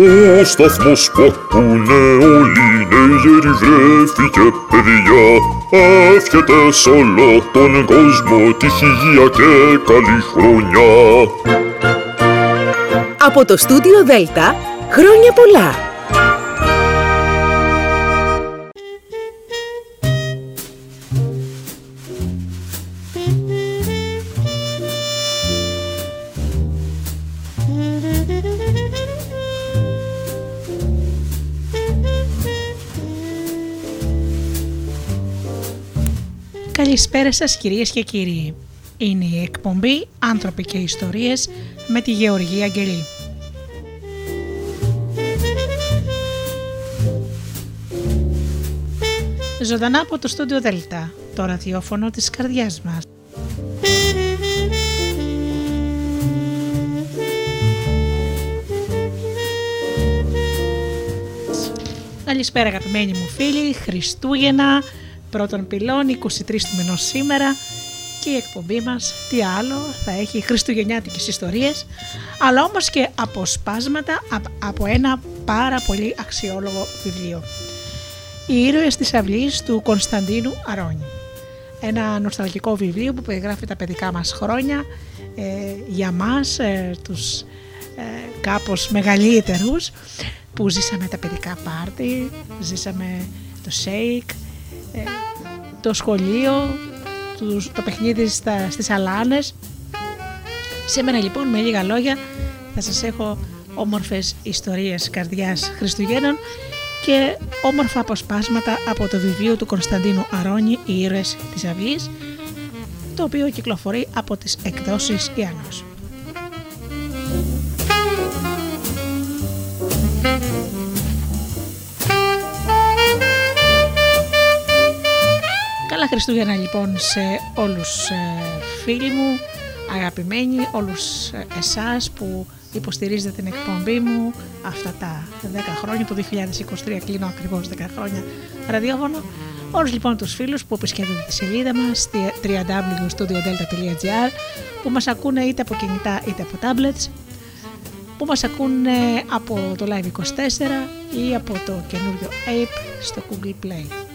Ο σταθμός που ακούνε όλοι νέγεροι βρέθηκε παιδιά Εύχεται σ' όλο τον κόσμο τύχη, υγεία και καλή χρονιά Από το στούντιο Δέλτα, χρόνια πολλά! Καλησπέρα σας κυρίες και κύριοι. Είναι η εκπομπή «Άνθρωποι και Ιστορίες» με τη Γεωργία Αγγελή. Ζωντανά από το στούντιο Δέλτα, το ραδιόφωνο της καρδιάς μας. Καλησπέρα αγαπημένοι μου φίλοι, Χριστούγεννα, πρώτον πυλών, 23 του μηνός σήμερα και η εκπομπή μας τι άλλο θα έχει χριστουγεννιάτικες ιστορίες αλλά όμως και αποσπάσματα από ένα πάρα πολύ αξιόλογο βιβλίο. Οι ήρωες της αυλής του Κωνσταντίνου Αρώνη. Ένα νοσταλγικό βιβλίο που περιγράφει τα παιδικά μας χρόνια ε, για μας ε, τους ε, κάπως μεγαλύτερους που ζήσαμε τα παιδικά πάρτι, ζήσαμε το shake, ε, το σχολείο, το παιχνίδι στα, στις αλάνες. Σήμερα λοιπόν με λίγα λόγια θα σας έχω όμορφες ιστορίες καρδιάς Χριστουγέννων και όμορφα αποσπάσματα από το βιβλίο του Κωνσταντίνου Αρώνη «Οι ήρωες της αυλής» το οποίο κυκλοφορεί από τις εκδόσεις Ιαννός. Χριστούγεννα λοιπόν σε όλους ε, φίλοι μου, αγαπημένοι, όλους ε, εσάς που υποστηρίζετε την εκπομπή μου αυτά τα 10 χρόνια, το 2023 κλείνω ακριβώς 10 χρόνια ραδιόφωνο. Όλους λοιπόν τους φίλους που επισκέπτονται τη σελίδα μας www.studiodelta.gr που μας ακούνε είτε από κινητά είτε από tablets που μας ακούνε από το Live24 ή από το καινούριο Ape στο Google Play.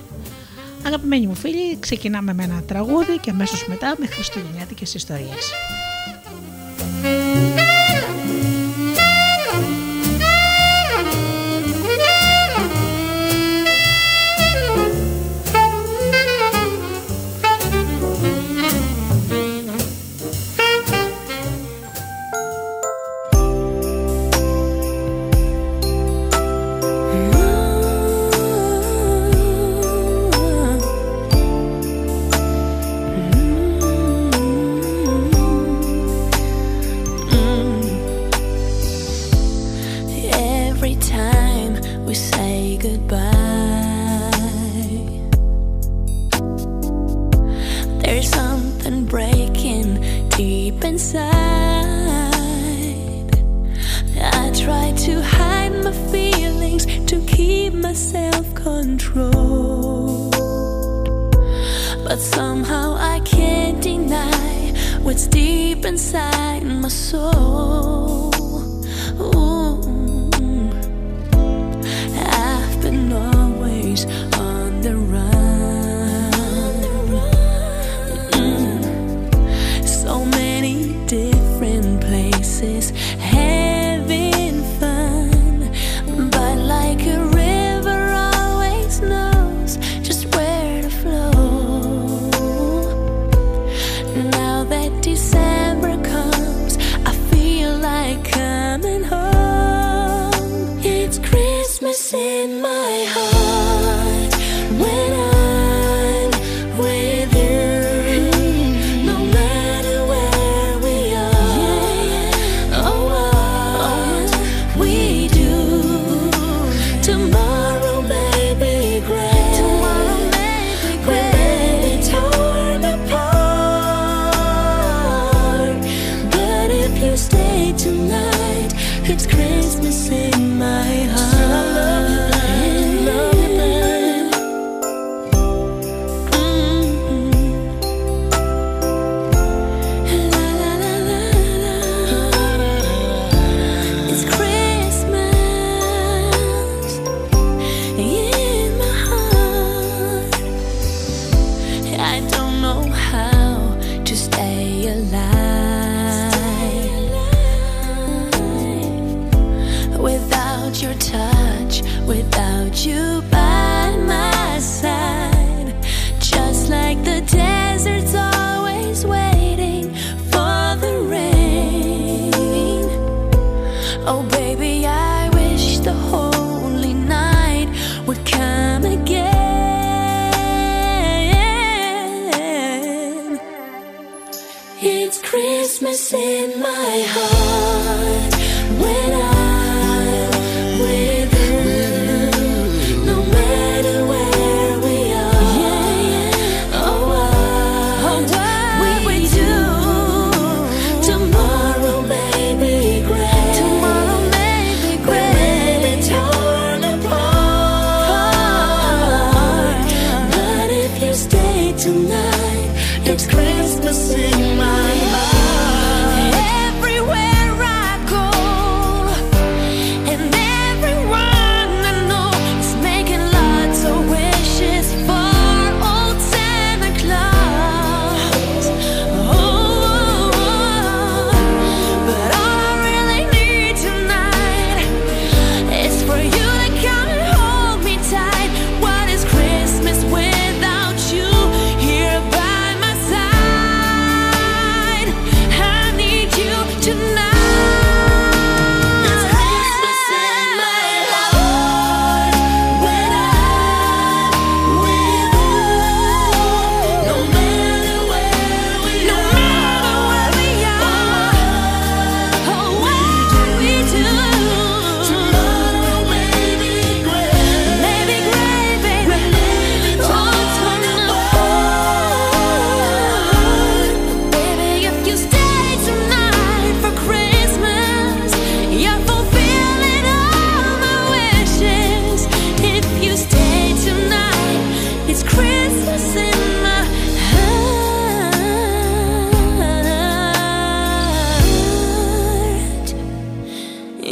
Αγαπημένοι μου φίλοι, ξεκινάμε με ένα τραγούδι και αμέσως μετά με χριστουγεννιάτικες ιστορίες.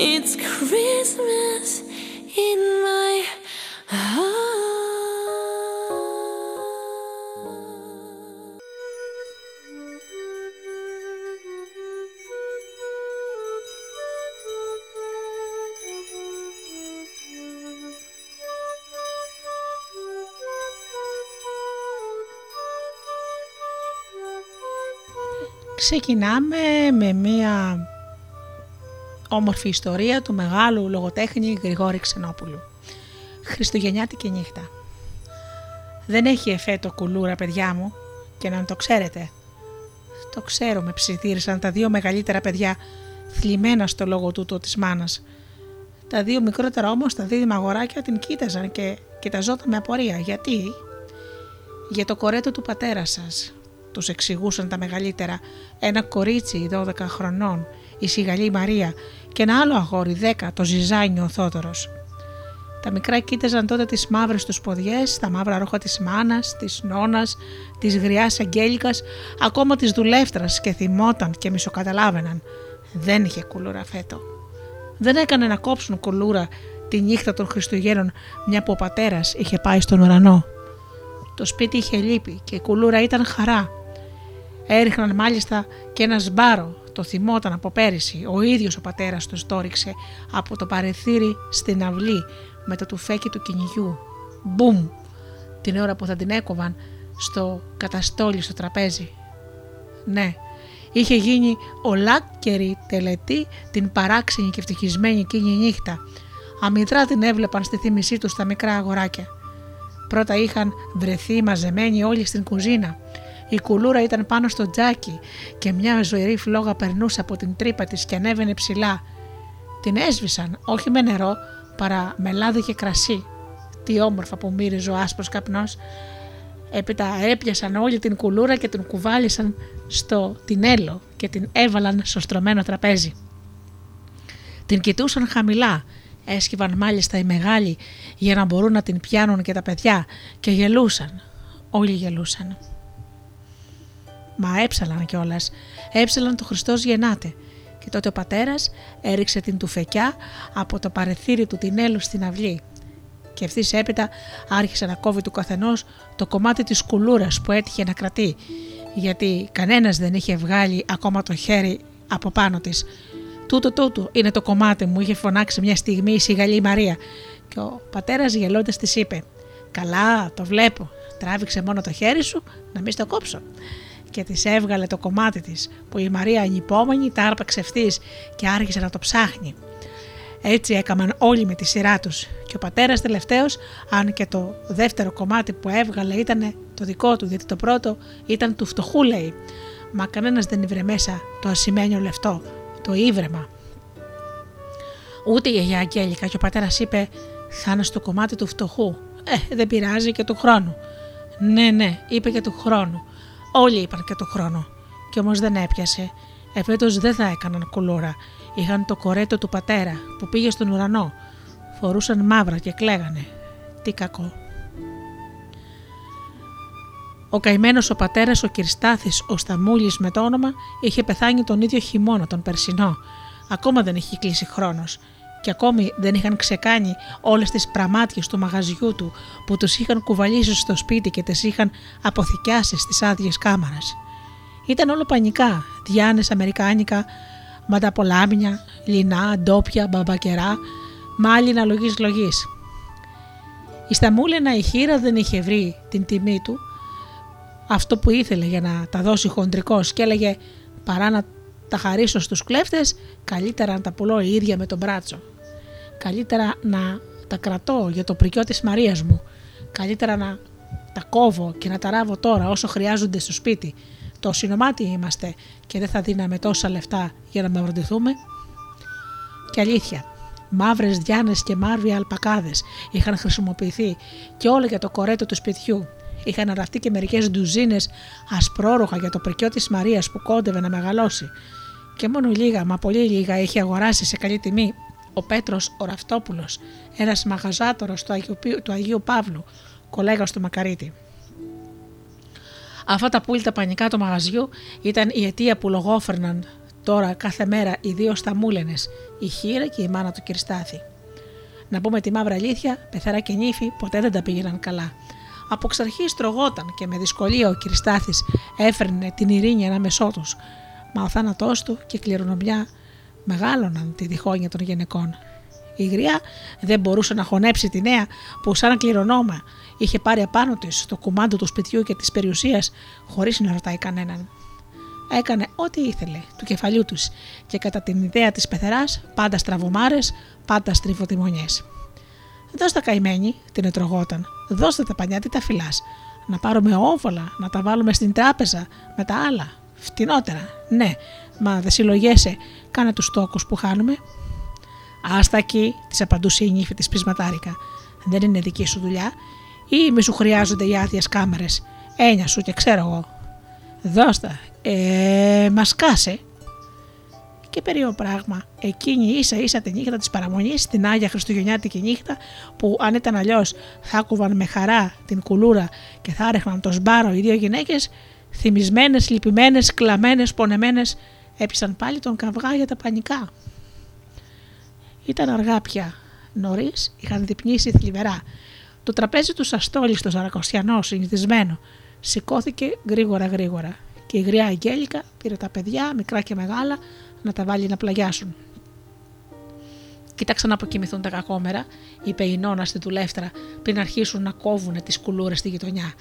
It's Christmas in my heart. Ξεκινάμε με μία όμορφη ιστορία του μεγάλου λογοτέχνη Γρηγόρη Ξενόπουλου. Χριστουγεννιάτικη νύχτα. Δεν έχει εφέ το κουλούρα, παιδιά μου, και να το ξέρετε. Το ξέρω, με ψιθύρισαν τα δύο μεγαλύτερα παιδιά, θλιμμένα στο λόγο τούτο της μάνας. Τα δύο μικρότερα όμως, τα δίδυμα αγοράκια την κοίταζαν και κοιταζόταν με απορία. Γιατί; Για το κορέτο του πατέρα σας, τους εξηγούσαν τα μεγαλύτερα, ένα κορίτσι 12 χρονών, η Σιγαλή Μαρία και ένα άλλο αγόρι 10, το Ζιζάνιο Θόδωρος. Τα μικρά κοίταζαν τότε τις μαύρες τους ποδιές, τα μαύρα ρούχα της μάνας, της νόνας, της γριάς αγγέλικας, ακόμα της δουλεύτρας και θυμόταν και μισοκαταλάβαιναν. Δεν είχε κουλούρα φέτο. Δεν έκανε να κόψουν κουλούρα τη νύχτα των Χριστουγέννων μια που ο πατέρας είχε πάει στον ουρανό. Το σπίτι είχε λύπη και η κουλούρα ήταν χαρά. Έριχναν μάλιστα και ένα σμπάρο, το θυμόταν από πέρυσι. Ο ίδιος ο πατέρας τους το ρίξε από το παρεθύρι στην αυλή με το τουφέκι του κυνηγιού. Μπουμ! Την ώρα που θα την έκοβαν στο καταστόλι στο τραπέζι. Ναι, είχε γίνει ολάκερη τελετή την παράξενη και ευτυχισμένη εκείνη νύχτα. Αμυδρά την έβλεπαν στη θύμησή τους τα μικρά αγοράκια. Πρώτα είχαν βρεθεί μαζεμένοι όλοι στην κουζίνα. Η κουλούρα ήταν πάνω στο τζάκι και μια ζωηρή φλόγα περνούσε από την τρύπα της και ανέβαινε ψηλά. Την έσβησαν, όχι με νερό, παρά με λάδι και κρασί. Τι όμορφα που μύριζε ο άσπρος καπνός. Έπειτα έπιασαν όλη την κουλούρα και την κουβάλισαν στο τινέλο και την έβαλαν στο στρωμένο τραπέζι. Την κοιτούσαν χαμηλά, έσκυβαν μάλιστα οι μεγάλοι για να μπορούν να την πιάνουν και τα παιδιά και γελούσαν. Όλοι γελούσαν. Μα έψαλαν κιόλας. Έψαλαν το Χριστός γεννάται. Και τότε ο πατέρας έριξε την τουφεκιά από το παρεθύρι του τινέλου στην αυλή. Και ευθύς έπειτα άρχισε να κόβει του καθενός το κομμάτι της κουλούρας που έτυχε να κρατεί, γιατί κανένας δεν είχε βγάλει ακόμα το χέρι από πάνω της. Τούτο τούτο είναι το κομμάτι μου, είχε φωνάξει μια στιγμή η σιγαλή Μαρία. Και ο πατέρας γελώντας της είπε: Καλά, το βλέπω. Τράβηξε μόνο το χέρι σου να μην στο κόψω. Και της έβγαλε το κομμάτι της, που η Μαρία ανυπόμονη τα άρπαξε ευθύς και άρχισε να το ψάχνει. Έτσι έκαναν όλοι με τη σειρά τους. Και ο πατέρας τελευταίος, αν και το δεύτερο κομμάτι που έβγαλε ήταν το δικό του, γιατί το πρώτο ήταν του φτωχού, λέει. Μα κανένας δεν ήβρε μέσα το ασημένιο λεφτό, το ήβρεμα. Ούτε η γιαγιά Αγγέλικα και ο πατέρας είπε: Θα είναι στο κομμάτι του φτωχού. Ε, δεν πειράζει και του χρόνου. Ναι, ναι, είπε και του χρόνου. Όλοι είπαν και του χρόνου. Κι όμως δεν έπιασε. Εφέτο δεν θα έκαναν κουλούρα. Είχαν το κορέτο του πατέρα που πήγε στον ουρανό. Φορούσαν μαύρα και κλαίγανε. Τι κακό. Ο καημένος ο πατέρας, ο Κυριστάθης, ο Σταμούλης με το όνομα, είχε πεθάνει τον ίδιο χειμώνα, τον περσινό. Ακόμα δεν είχε κλείσει χρόνος. Και ακόμη δεν είχαν ξεκάνει όλες τις πραμάτιες του μαγαζιού του που τους είχαν κουβαλήσει στο σπίτι και τις είχαν αποθηκιάσει στις άδειες κάμαρε. Ήταν όλο πανικά, διάνες αμερικάνικα, ματαπολάμια, λινά, ντόπια, μπαμπακερά, μάλινα λογής λογής. Η Σταμούλαινα η χείρα δεν είχε βρει την τιμή του αυτό που ήθελε για να τα δώσει χοντρικός και έλεγε παρά να τα χαρίσω στους κλέφτες καλύτερα να τα πουλώ η ίδια με τον μπράτσο. Καλύτερα να τα κρατώ για το πρικιό της Μαρίας μου. Καλύτερα να τα κόβω και να τα ράβω τώρα όσο χρειάζονται στο σπίτι. Το συνομάτι είμαστε και δεν θα δίναμε τόσα λεφτά για να μαυροντηθούμε. Και αλήθεια, μαύρες διάνες και μάρβια αλπακάδες είχαν χρησιμοποιηθεί και όλα για το κορέτο του σπιτιού Είχαν αραφτεί και μερικές ντουζίνες ασπρόροχα για το πρικιό της Μαρίας που κόντευε να μεγαλώσει. Και μόνο λίγα, μα πολύ λίγα, είχε αγοράσει σε καλή τιμή ο Πέτρος ο Ραφτόπουλο, ένας μαγαζάτορος του Αγίου, του Αγίου Παύλου, κολέγας του Μακαρίτη. Αυτά τα πουλτα πανικά του μαγαζιού ήταν η αιτία που λογόφερναν τώρα κάθε μέρα οι δύο σταμούλενες, η Χίρα και η μάνα του Κυριστάθη. Να πούμε τη μαύρα αλήθεια, πεθαρά και νύφη ποτέ δεν τα πήγαιναν καλά. Από εξ αρχής τρογόταν και με δυσκολία ο Κυριστάθη έφερνε την ειρήνη ανάμεσό τους. Μα ο θάνατός του και η κληρονομιά μεγάλωναν τη διχόνοια των γυναικών. Η γριά δεν μπορούσε να χωνέψει τη νέα που σαν κληρονόμα είχε πάρει απάνω της το κουμάντο του σπιτιού και της περιουσίας χωρίς να ρωτάει κανέναν. Έκανε ό,τι ήθελε του κεφαλιού τους και κατά την ιδέα της πεθεράς πάντα στραβωμάρε, πάντα στριβοτιμονιές. Δώστε τα καημένη, την ετρογόταν. Δώστε τα πανιά, τι τα φυλάς. Να πάρουμε όβολα, να τα βάλουμε στην τράπεζα με τα άλλα. Φτηνότερα. Ναι, μα δεν συλλογέσαι. Κάνε τους τόκου που χάνουμε. Άστα εκεί, τη απαντούσε η νύφη της πεισματάρικα. Δεν είναι δική σου δουλειά, ή μη σου χρειάζονται οι άδειες κάμερες. Έννοια σου και ξέρω εγώ. Δώστα. Ε, μα κάσε και περίεργο πράγμα. Εκείνη ίσα ίσα τη νύχτα της παραμονής, την Άγια Χριστουγεννιάτικη νύχτα, που αν ήταν αλλιώς θα άκουγαν με χαρά την κουλούρα και θα άρεχναν το σμπάρο οι δύο γυναίκες, θυμισμένες, λυπημένες, κλαμμένες, πονεμένες, έπισαν πάλι τον καυγά για τα πανικά. Ήταν αργά πια. Νωρίς είχαν διπνήσει θλιβερά. Το τραπέζι του Σαστόλη στο Σαρακοστιανό, συνηθισμένο, σηκώθηκε γρήγορα γρήγορα και η γριά Αγγέλικα πήρε τα παιδιά, μικρά και μεγάλα, να τα βάλει να πλαγιάσουν. Κοίταξαν να αποκοιμηθούν τα κακόμερα, είπε η Νόνα στη δουλεύτρα, πριν αρχίσουν να κόβουν τις κουλούρες στη γειτονιά.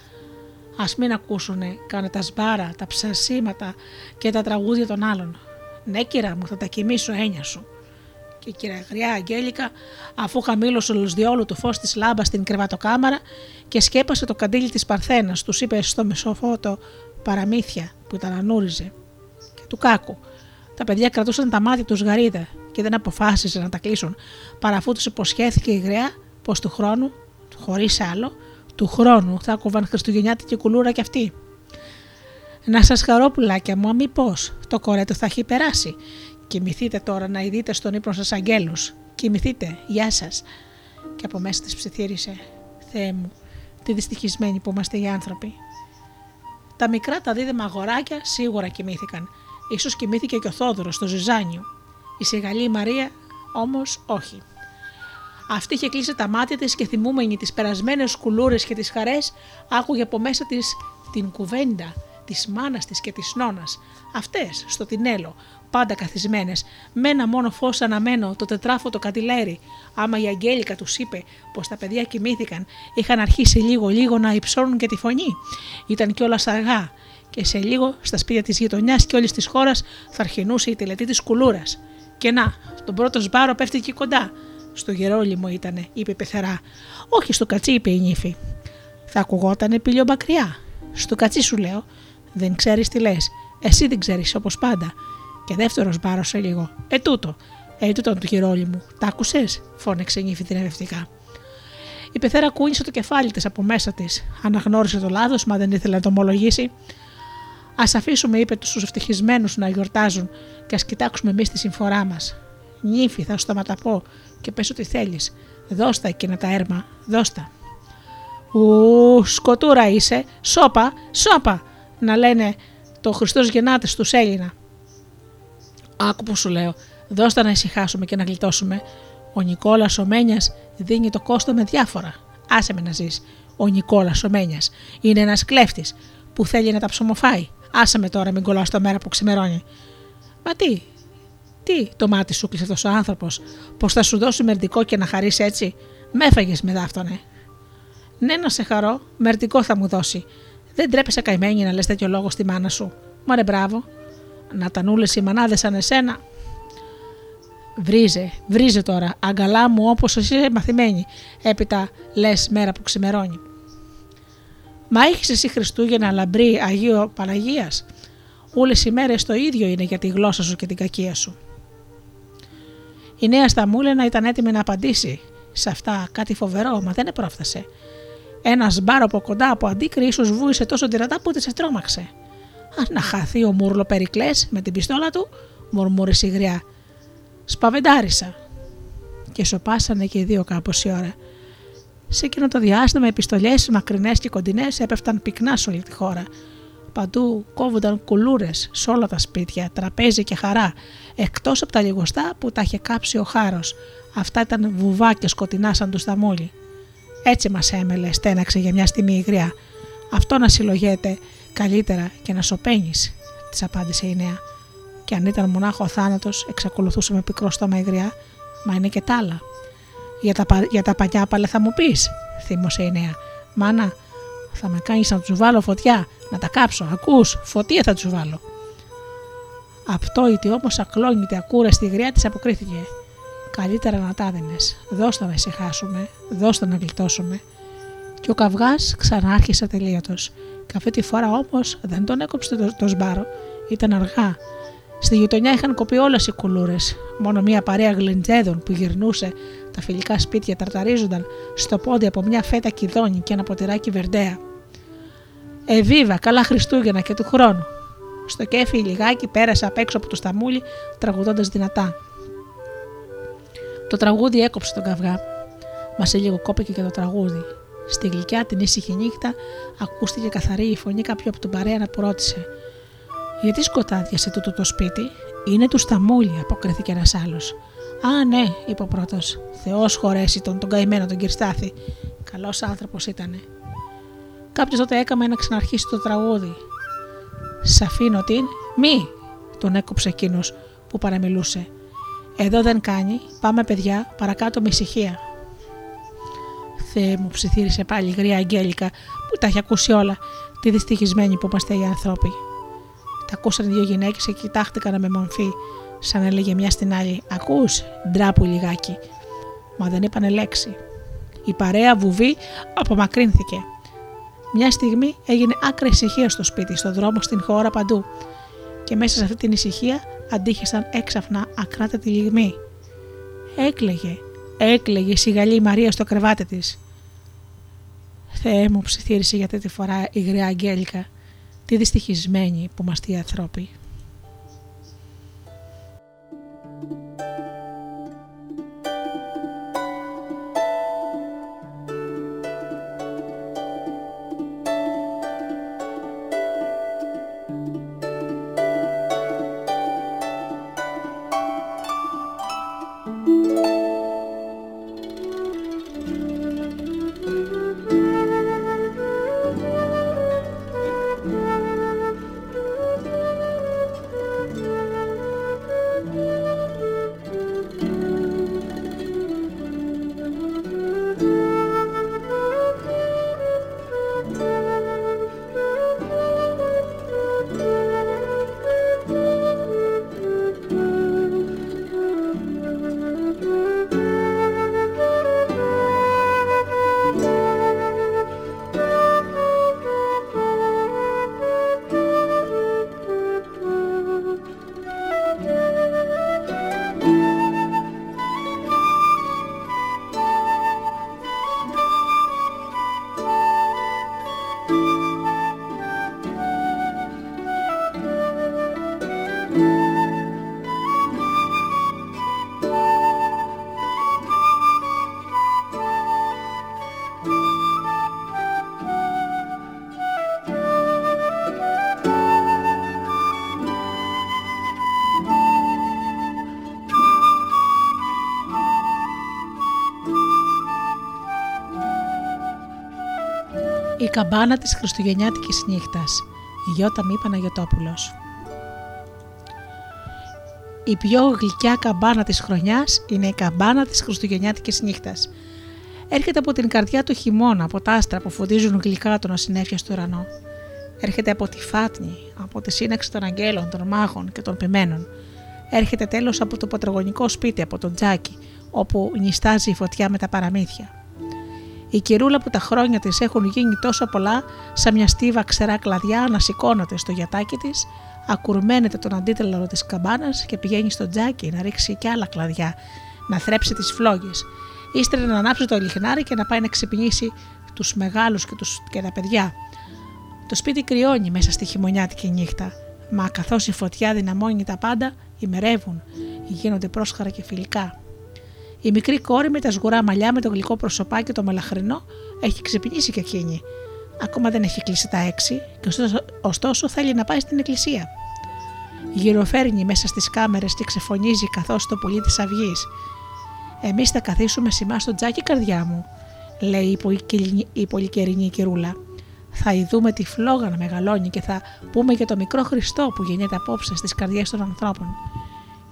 Α μην ακούσουν κάνε τα σμπάρα, τα ψασίματα και τα τραγούδια των άλλων. Ναι, κύρα μου, θα τα κοιμήσω έννοια σου. Και η κυρία Γριά Αγγέλικα, αφού χαμήλωσε ολοσδιόλου το φως της λάμπας στην κρεβατοκάμαρα και σκέπασε το καντήλι της Παρθένας, τους είπε στο μεσοφότο παραμύθια που τα ανούριζε. Και του κάκου, τα παιδιά κρατούσαν τα μάτια τους γαρίδα και δεν αποφάσισε να τα κλείσουν, παρά αφού τους υποσχέθηκε η γριά πως του χρόνου, χωρίς άλλο, του χρόνου θα κοβαν Χριστουγεννιάτικη κουλούρα κι αυτή. Να σας χαρώ πουλάκια μου, μήπω το κορέτο θα έχει περάσει. Κοιμηθείτε τώρα να ειδείτε στον ύπνο σας αγγέλους. Κοιμηθείτε, γεια σας. Και από μέσα της ψιθύρισε, Θεέ μου, τι δυστυχισμένοι που είμαστε οι άνθρωποι. Τα μικρά τα δίδυμα αγοράκια σίγουρα κοιμήθηκαν Ίσως κοιμήθηκε και ο Θόδωρος στο ζυζάνιο. Η σιγαλή Μαρία όμως όχι. Αυτή είχε κλείσει τα μάτια της και θυμούμενη τις περασμένες κουλούρες και τις χαρές άκουγε από μέσα της την κουβέντα της μάνας της και της νόνας, αυτές στο τινέλο πάντα καθισμένες, με ένα μόνο φως αναμένο, το τετράφωτο κατηλέρι. Άμα η Αγγέλικα τους είπε πως τα παιδιά κοιμήθηκαν, είχαν αρχίσει λίγο-λίγο να υψώνουν και τη φωνή. Ήταν κιόλας αργά, και σε λίγο στα σπίτια της γειτονιάς και όλης της χώρας θα αρχινούσε η τελετή της κουλούρας. Και να, τον πρώτο σμπάρο πέφτει εκεί κοντά. Στο γερόλιμο ήτανε, είπε η πεθερά. Όχι στο κατσί, είπε η νύφη. Θα ακουγότανε πήλιο μακριά. Στο κατσί σου λέω. Δεν ξέρεις τι λες. Εσύ δεν ξέρεις όπως πάντα. Και δεύτερος μπάρο σε λίγο. Ε, τούτο. Ε, τούτο του γερόλιμου. Τ' άκουσες, φώναξε η νύφη θηρευτικά. Η πεθέρα κούνησε το κεφάλι της από μέσα της. Αναγνώρισε το λάθος, μα δεν ήθελε να το ομολογήσει. Α αφήσουμε, είπε, τους ευτυχισμένους να γιορτάζουν και ας κοιτάξουμε εμείς τη συμφορά μας. Νύφη, θα σου σταματαπώ και πες ό,τι θέλεις. Δώστα εκείνα τα έρμα, δώστα. Ου, σκοτούρα είσαι, σώπα, σώπα, να λένε το Χριστός γεννάται στους Έλληνα. Άκου που σου λέω, δώστα να ησυχάσουμε και να γλιτώσουμε. Ο Νικόλας ο Μένιας δίνει το κόστο με διάφορα. Άσε με να ζεις. Ο Νικόλας ο Μένιας είναι ένας κλέφτης που θέλει να τα ψωμοφάει. Άσε με τώρα, μην κολλά το μέρα που ξημερώνει. Μα τι, τι το μάτι σου κλείσε αυτός ο άνθρωπος, πως θα σου δώσει μερτικό και να χαρείς έτσι; Με έφαγες με δάφτωνε. Ναι, να σε χαρώ, μερτικό θα μου δώσει. Δεν τρέπεσαι καημένη να λες τέτοιο λόγο στη μάνα σου. Μωρέ, μπράβο. Να τα νούλες οι μανάδες σαν εσένα. Βρίζε, βρίζε τώρα, αγκαλά μου όπως εσύ μαθημένη. Έπειτα λες μέρα που ξημερώνει. Μα έχεις εσύ Χριστούγεννα λαμπρή Αγίο Παναγίας; Όλες οι μέρες το ίδιο είναι για τη γλώσσα σου και την κακία σου. Η νέα Σταμούλενα ήταν έτοιμη να απαντήσει σε αυτά κάτι φοβερό, μα δεν επρόφτασε. Ένας μπάρο από κοντά από αντίκρι ίσως βούησε τόσο δυνατά που της εστρώμαξε. Αν να χαθεί ο Μούρλο Περικλές με την πιστόλα του, μουρμούρισε η γριά. Σπαβεντάρισα. Και σοπάσανε και οι δύο κάπως η ώρα. Σε εκείνο το διάστημα οι πιστολιέ μακρινές και κοντινές έπεφταν πυκνά σε όλη τη χώρα. Παντού κόβονταν κουλούρες σε όλα τα σπίτια, τραπέζι και χαρά, εκτός από τα λιγοστά που τα είχε κάψει ο χάρος. Αυτά ήταν βουβάκια σκοτεινά σαν τους σταμούλι. Έτσι μας έμελε, στέναξε για μια στιγμή η γριά. Αυτό να συλλογέται καλύτερα και να σωπαίνει, της απάντησε η νέα. Και αν ήταν μονάχο ο θάνατος, εξακολουθούσε με πικρό στόμα η γριά, μα είναι και τ' άλλα. Για τα, για τα παλιά πάλι θα μου πεις, θύμωσε η νέα. Μάνα, θα με κάνεις να τους βάλω φωτιά, να τα κάψω. Ακούς, φωτία θα τους βάλω. Απτόητη όμως ακλόνητη ακούρα στη γριά της αποκρίθηκε. Καλύτερα να τα δίνες. Δώστα να ησυχάσουμε, δώστα να γλιτώσουμε. Και ο καυγάς ξανάρχισε τελείωτο. Και αυτή τη φορά όμως δεν τον έκοψε το, το σμπάρο. Ήταν αργά. Στη γειτονιά είχαν κοπεί όλες οι κουλούρες. Μόνο μια παρέα γλεντζέδων που γυρνούσε, τα φιλικά σπίτια ταρταρίζονταν στο πόδι από μια φέτα κιδόνι και ένα ποτηράκι βερντέα. Εβίβα, καλά Χριστούγεννα και του χρόνου. Στο κέφι η λιγάκι πέρασε απ' έξω από το σταμούλι, τραγουδώντας δυνατά. Το τραγούδι έκοψε τον καυγά. Μας σε λίγο κόπηκε και το τραγούδι. Στη γλυκιά την ήσυχη νύχτα ακούστηκε καθαρή η φωνή κάποιου από τον παρέα να ρώτησε. Γιατί σκοτάδιασε τούτο το σπίτι, Είναι του σταμούλι, αποκρίθηκε ένας άλλος. Α, ναι, είπε ο πρώτος. Θεός χωρέσει τον, τον καημένο τον Κυρστάθη. Καλός άνθρωπος ήτανε. Κάποιος τότε έκαμε να ξαναρχίσει το τραγούδι. Σ' αφήνω την. Μη! τον έκοψε εκείνος που παραμιλούσε. Εδώ δεν κάνει, πάμε παιδιά, παρακάτω με ησυχία. Θεέ μου, ψιθύρισε πάλι η γρία Αγγέλικα που τα έχει ακούσει όλα, τη δυστυχισμένη που είμαστε οι άνθρωποι. Τα ακούσαν δύο γυναίκες και κοιτάχτηκαν με μορφή, σαν έλεγε μια στην άλλη: Ακούς, ντράπου λιγάκι. Μα δεν είπανε λέξη. Η παρέα βουβή απομακρύνθηκε. Μια στιγμή έγινε άκρα ησυχία στο σπίτι, στο δρόμο, στην χώρα, παντού. Και μέσα σε αυτή την ησυχία αντίχησαν έξαφνα ακράτατη λιγμή. Έκλαιγε, έκλαιγε η σιγαλή Μαρία στο κρεβάτι της. Θεέ μου ψιθύρισε για τρίτη φορά η γριά Αγγέλικα, τη δυστυχισμένη που είμαστε οι ανθρώποι. Καμπάνα της Χριστουγεννιάτικης νύχτας. Γιώτα Μη Παναγιωτόπουλος. Η πιο γλυκιά καμπάνα της χρονιάς είναι η καμπάνα της Χριστουγεννιάτικης νύχτας. Έρχεται από την καρδιά του χειμώνα, από τα άστρα που φωτίζουν γλυκά τον ασυνέφια στο ουρανό. Έρχεται από τη φάτνη, από τη σύναξη των αγγέλων, των μάγων και των ποιμένων. Έρχεται τέλος από το πατρογονικό σπίτι, από τον Τζάκι, όπου νιστάζει η φωτιά με τα παραμύθια. Η κυρούλα που τα χρόνια της έχουν γίνει τόσο πολλά, σαν μια στίβα ξερά κλαδιά να σηκώνεται στο γιατάκι της, ακουρμένεται τον αντίτελο της καμπάνας και πηγαίνει στο τζάκι να ρίξει κι άλλα κλαδιά, να θρέψει τις φλόγες, ύστερα να ανάψει το λιχνάρι και να πάει να ξυπνήσει τους μεγάλους και, τους, και τα παιδιά. Το σπίτι κρυώνει μέσα στη χειμωνιάτικη νύχτα, μα καθώς η φωτιά δυναμώνει τα πάντα, ημερεύουν, γίνονται πρόσχαρα και φιλικά. Η μικρή κόρη με τα σγουρά μαλλιά με το γλυκό προσωπάκι το μελαχρινό έχει ξυπνήσει και εκείνη. Ακόμα δεν έχει κλείσει τα έξι και ωστόσο, ωστόσο θέλει να πάει στην εκκλησία. Γυροφέρνει μέσα στις κάμερες και ξεφωνίζει καθώς το πουλί της αυγής. «Εμείς θα καθίσουμε σημά στο τζάκι καρδιά μου», λέει η, πολυκερινή, η πολυκαιρινή κυρούλα. Θα ειδούμε τη φλόγα να μεγαλώνει και θα πούμε για το μικρό Χριστό που γεννιέται απόψε στις καρδιές των ανθρώπων.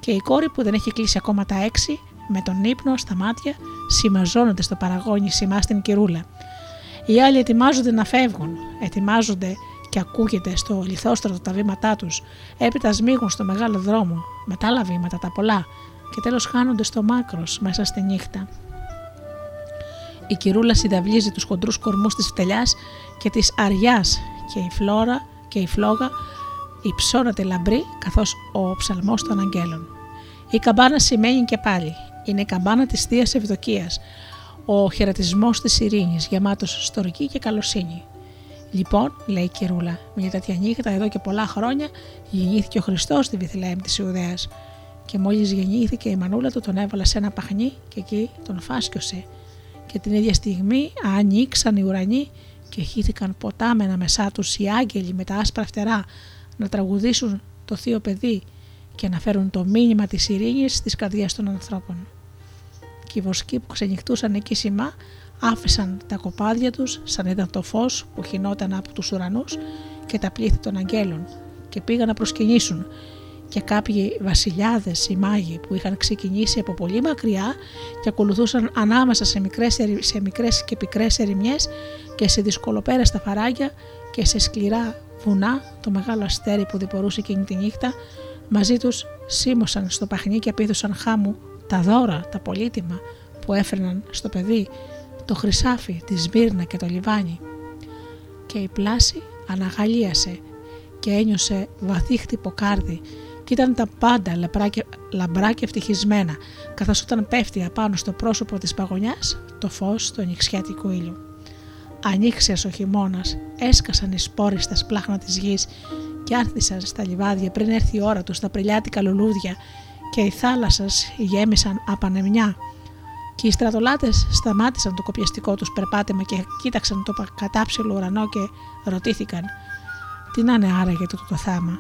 Και η κόρη που δεν έχει κλείσει ακόμα τα έξι, με τον ύπνο στα μάτια, συμμαζώνονται στο παραγόνι σημά στην κυρούλα. Οι άλλοι ετοιμάζονται να φεύγουν, ετοιμάζονται και ακούγεται στο λιθόστρωτο τα βήματά τους, έπειτα σμίγουν στο μεγάλο δρόμο, μετά άλλα βήματα τα πολλά και τέλος χάνονται στο μάκρος μέσα στη νύχτα. Η κυρούλα συνταβλίζει τους χοντρούς κορμούς της φτελιάς και της αριάς και η φλόρα και η φλόγα υψώνεται λαμπρή καθώς ο ψαλμός των αγγέλων. Η καμπάνα σημαίνει και πάλι. Είναι η καμπάνα της Θείας Ευδοκίας, ο χαιρετισμός της ειρήνης, γεμάτος στοργή και καλοσύνη. Λοιπόν, λέει η Κυρούλα, μια τέτοια νύχτα εδώ και πολλά χρόνια γεννήθηκε ο Χριστός στη Βιθλέμ της Ιουδαίας. Και μόλις γεννήθηκε η μανούλα του, τον έβαλε σε ένα παχνί και εκεί τον φάσκιωσε. Και την ίδια στιγμή ανοίξαν οι ουρανοί και χύθηκαν ποτάμενα μεσά τους οι άγγελοι με τα άσπρα φτερά να τραγουδήσουν το θείο παιδί και να φέρουν το μήνυμα της ειρήνης στις καρδιές των ανθρώπων. Και οι βοσκοί που ξενυχτούσαν εκεί σημά άφησαν τα κοπάδια τους σαν ήταν το φως που χινόταν από τους ουρανούς και τα πλήθη των αγγέλων και πήγαν να προσκυνήσουν. Και κάποιοι βασιλιάδες ή μάγοι που είχαν ξεκινήσει από πολύ μακριά και ακολουθούσαν ανάμεσα σε μικρές, σε μικρές και πικρές ερημιές και σε δυσκολοπέραστα φαράγγια και σε σκληρά βουνά το μεγάλο αστέρι που διπορούσε εκείνη τη νύχτα μαζί τους σίμωσαν στο παχνί και απίδωσαν χάμου τα δώρα, τα πολύτιμα που έφερναν στο παιδί το χρυσάφι, τη σμύρνα και το λιβάνι. Και η πλάση αναγαλίασε και ένιωσε βαθύ χτυποκάρδι και ήταν τα πάντα λαμπρά και, λαμπρά και ευτυχισμένα καθώς όταν πέφτει απάνω στο πρόσωπο της παγωνιάς το φως του νηξιάτικου ήλιου. Ανοίξιας ο χειμώνας, έσκασαν οι σπόροι στα σπλάχνα της γης και άρθισαν στα λιβάδια πριν έρθει η ώρα τους στα πριλιάτικα λουλούδια και οι θάλασσες γέμισαν απανεμιά και οι στρατολάτες σταμάτησαν το κοπιαστικό τους περπάτημα και κοίταξαν το κατάψιλο ουρανό και ρωτήθηκαν τι να είναι άραγε το το θάμα;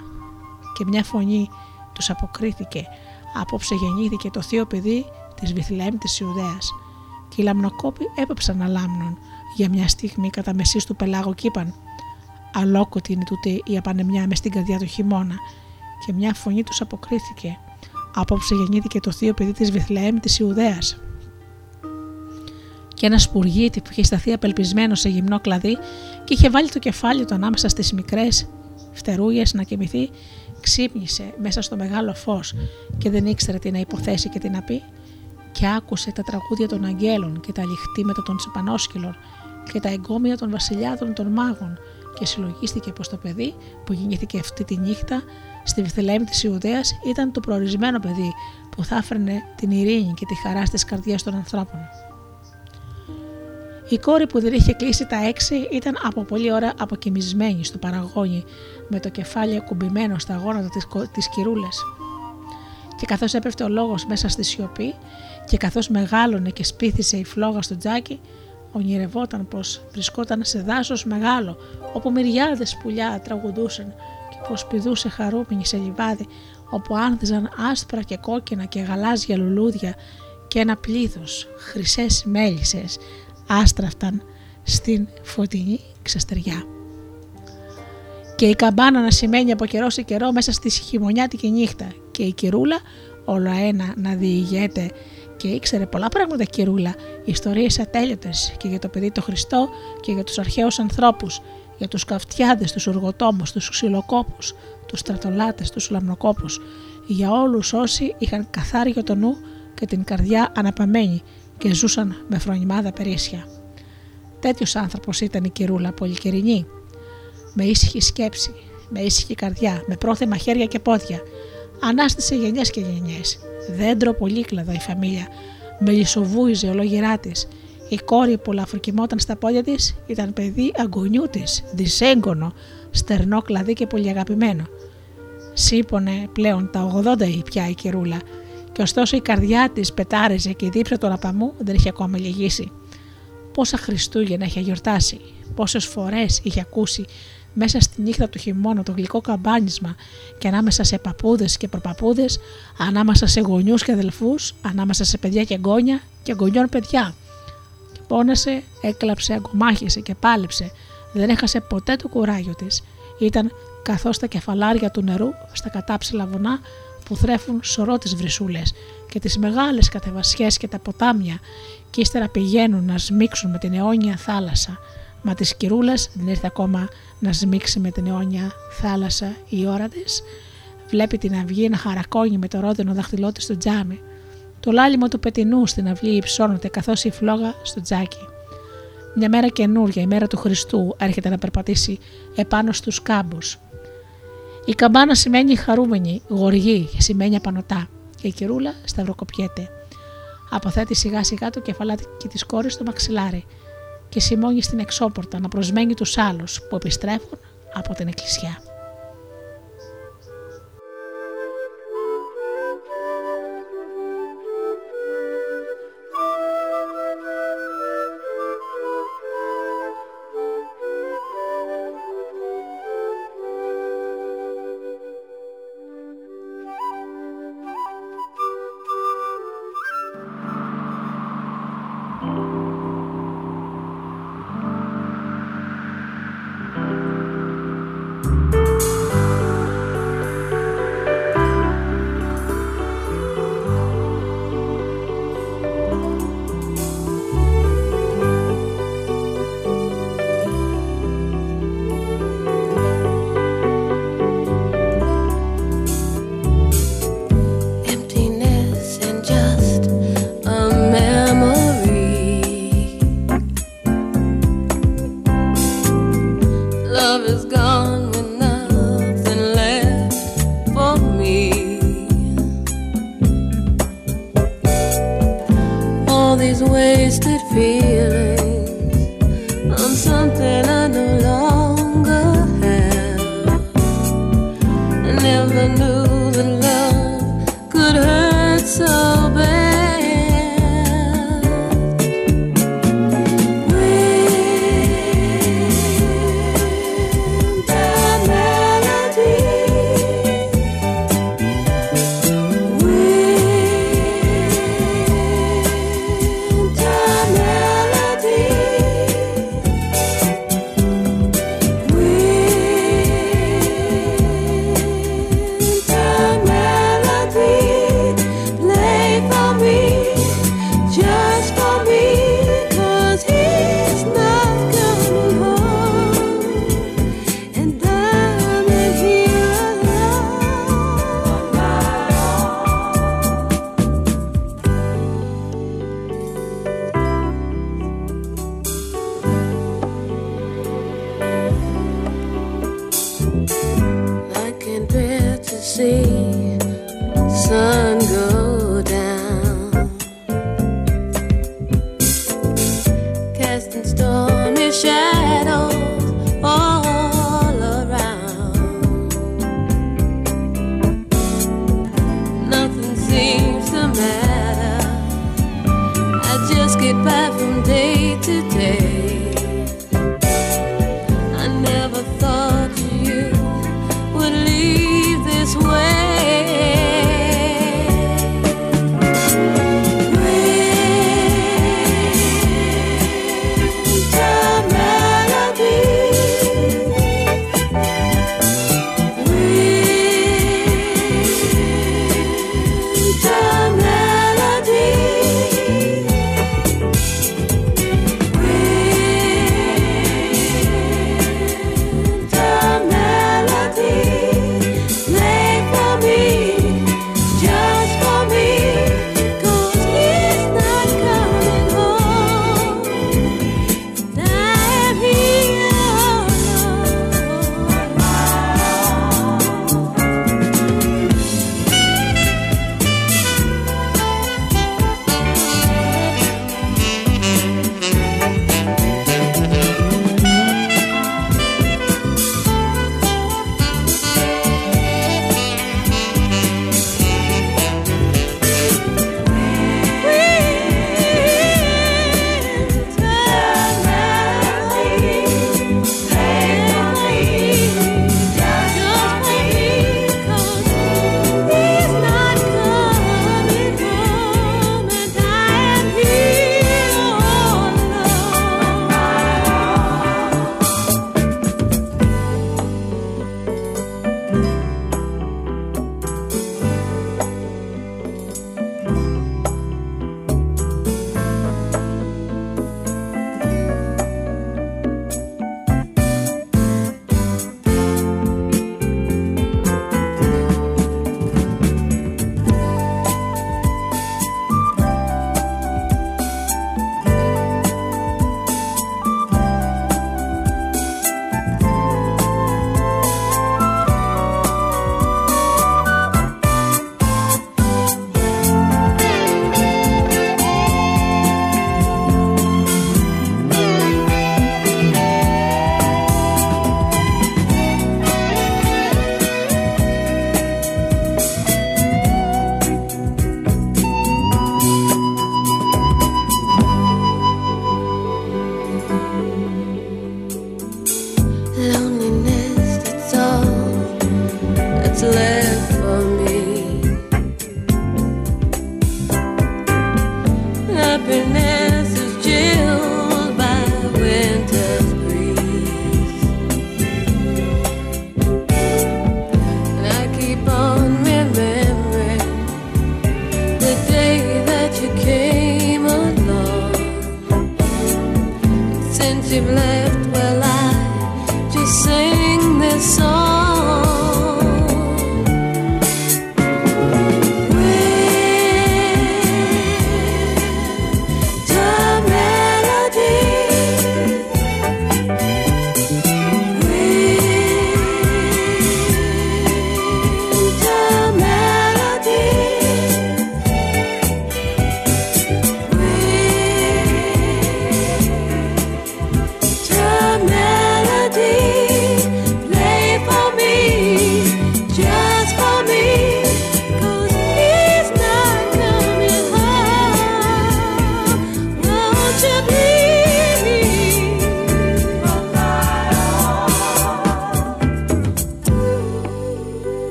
Και μια φωνή τους αποκρίθηκε απόψε γεννήθηκε το θείο παιδί της Βιθλέμ της Ιουδαίας. Και οι λαμνοκόποι έπαψαν να λάμνουν για μια στιγμή κατά μεσής του πελάγου και είπαν Αλόκοτη είναι τούτη η απανεμιά μες στην καρδιά του χειμώνα. Και μια φωνή τους αποκρίθηκε Απόψε γεννήθηκε το θείο παιδί της Βιθλέμ της Ιουδαίας και ένας σπουργίτης που είχε σταθεί απελπισμένος σε γυμνό κλαδί και είχε βάλει το κεφάλι του ανάμεσα στις μικρές φτερούγες να κοιμηθεί, ξύπνησε μέσα στο μεγάλο φως και δεν ήξερε τι να υποθέσει και τι να πει. Και άκουσε τα τραγούδια των αγγέλων και τα λιχτήματα των τσεπανόσκυλων και τα εγκόμια των βασιλιάδων των μάγων και συλλογίστηκε πως το παιδί που γεννήθηκε αυτή τη νύχτα στη Βιθελέμη της Ιουδαίας ήταν το προορισμένο παιδί που θα έφερνε την ειρήνη και τη χαρά στις καρδιές των ανθρώπων. Η κόρη που δεν είχε κλείσει τα έξι ήταν από πολλή ώρα αποκοιμισμένη στο παραγόνι με το κεφάλι ακουμπημένο στα γόνατα της, της κυρούλας. Και καθώς έπεφτε ο λόγος μέσα στη σιωπή και καθώς μεγάλωνε και σπίθησε η φλόγα στο τζάκι, ονειρευόταν πως βρισκόταν σε δάσος μεγάλο όπου μυριάδες πουλιά τραγουδούσαν και πως πηδούσε χαρούμενη σε λιβάδι όπου άνθιζαν άσπρα και κόκκινα και γαλάζια λουλούδια και ένα πλήθος χρυσές μέλισσες άστραφταν στην φωτεινή ξεστεριά. Και η καμπάνα να σημαίνει από καιρό σε καιρό μέσα στη χειμωνιάτικη νύχτα. Και η κυρούλα όλο ένα να διηγέται. Και ήξερε πολλά πράγματα κυρούλα, ιστορίες ατέλειωτες και για το παιδί το Χριστό και για τους αρχαίους ανθρώπους, για τους καυτιάδες, τους οργοτόμους, τους ξυλοκόπους, τους στρατολάτες, τους λαμνοκόπους, για όλους όσοι είχαν καθάριο το νου και την καρδιά αναπαμένη και ζούσαν με φρονιμάδα περίσσια. Τέτοιος άνθρωπος ήταν η κυρούλα πολυκαιρινή, με ήσυχη σκέψη, με ήσυχη καρδιά, με πρόθεμα χέρια και πόδια. Ανάστησε γενιές και γενιές. Δέντρο πολύκλαδα η φαμίλια, με λισοβούιζε ολόγυρά της. Η κόρη που λαφροκοιμόταν στα πόδια της ήταν παιδί αγκονιού τη, δυσέγγωνο, στερνό κλαδί και πολύ αγαπημένο. Σύπωνε πλέον τα 80 πια η κυρούλα, και ωστόσο η καρδιά της πετάριζε και η δίψα του αναπαμού δεν είχε ακόμα λυγίσει. Πόσα Χριστούγεννα είχε γιορτάσει, πόσες φορές είχε ακούσει μέσα στη νύχτα του χειμώνα το γλυκό καμπάνισμα και ανάμεσα σε παππούδες και προπαππούδες, ανάμεσα σε γονιούς και αδελφούς, ανάμεσα σε παιδιά και γόνια και γονιών παιδιά. Και πόνασε, έκλαψε, αγκομάχησε και πάλεψε. Δεν έχασε ποτέ το κουράγιο της. Ήταν καθώς τα κεφαλάρια του νερού στα κατάψηλα βουνά που θρέφουν σωρό τις βρυσούλες και τις μεγάλες κατεβασιές και τα ποτάμια και ύστερα πηγαίνουν να σμίξουν με την αιώνια θάλασσα. Μα της κυρούλας δεν ήρθε ακόμα να σμίξει με την αιώνια θάλασσα η ώρα της. Βλέπει την αυγή να χαρακώνει με το ρόδινο δαχτυλό της στο τζάμι. Το λάλημα του πετινού στην αυγή υψώνεται καθώς η φλόγα στο τζάκι. Μια μέρα καινούρια, η μέρα του Χριστού, έρχεται να περπατήσει επάνω στους κάμπους. Η καμπάνα σημαίνει χαρούμενη, γοργή και σημαίνει απανοτά και η κυρούλα σταυροκοπιέται. Αποθέτει σιγά σιγά το κεφαλάκι της κόρης στο μαξιλάρι και σημώνει στην εξώπορτα να προσμένει τους άλλους που επιστρέφουν από την εκκλησιά.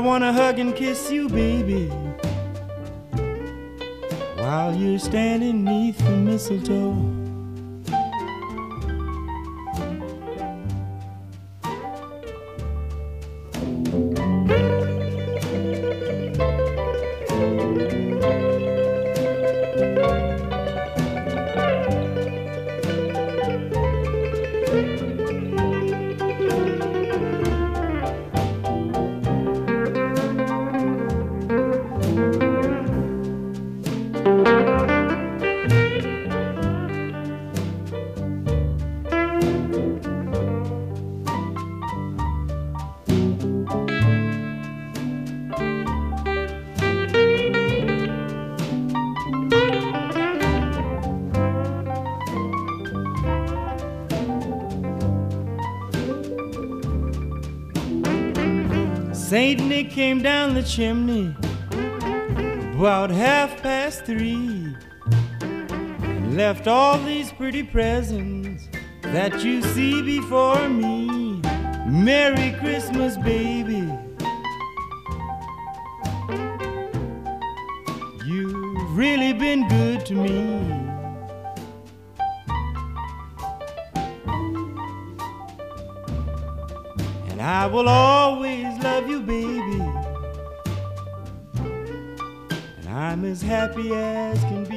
wanna hug and kiss you, baby. While you're standing neath the mistletoe. the chimney about half past three and left all these pretty presents that you see before me. Merry Christmas, baby. You've really been good to me. and I will always love you, baby. I'm as happy as can be.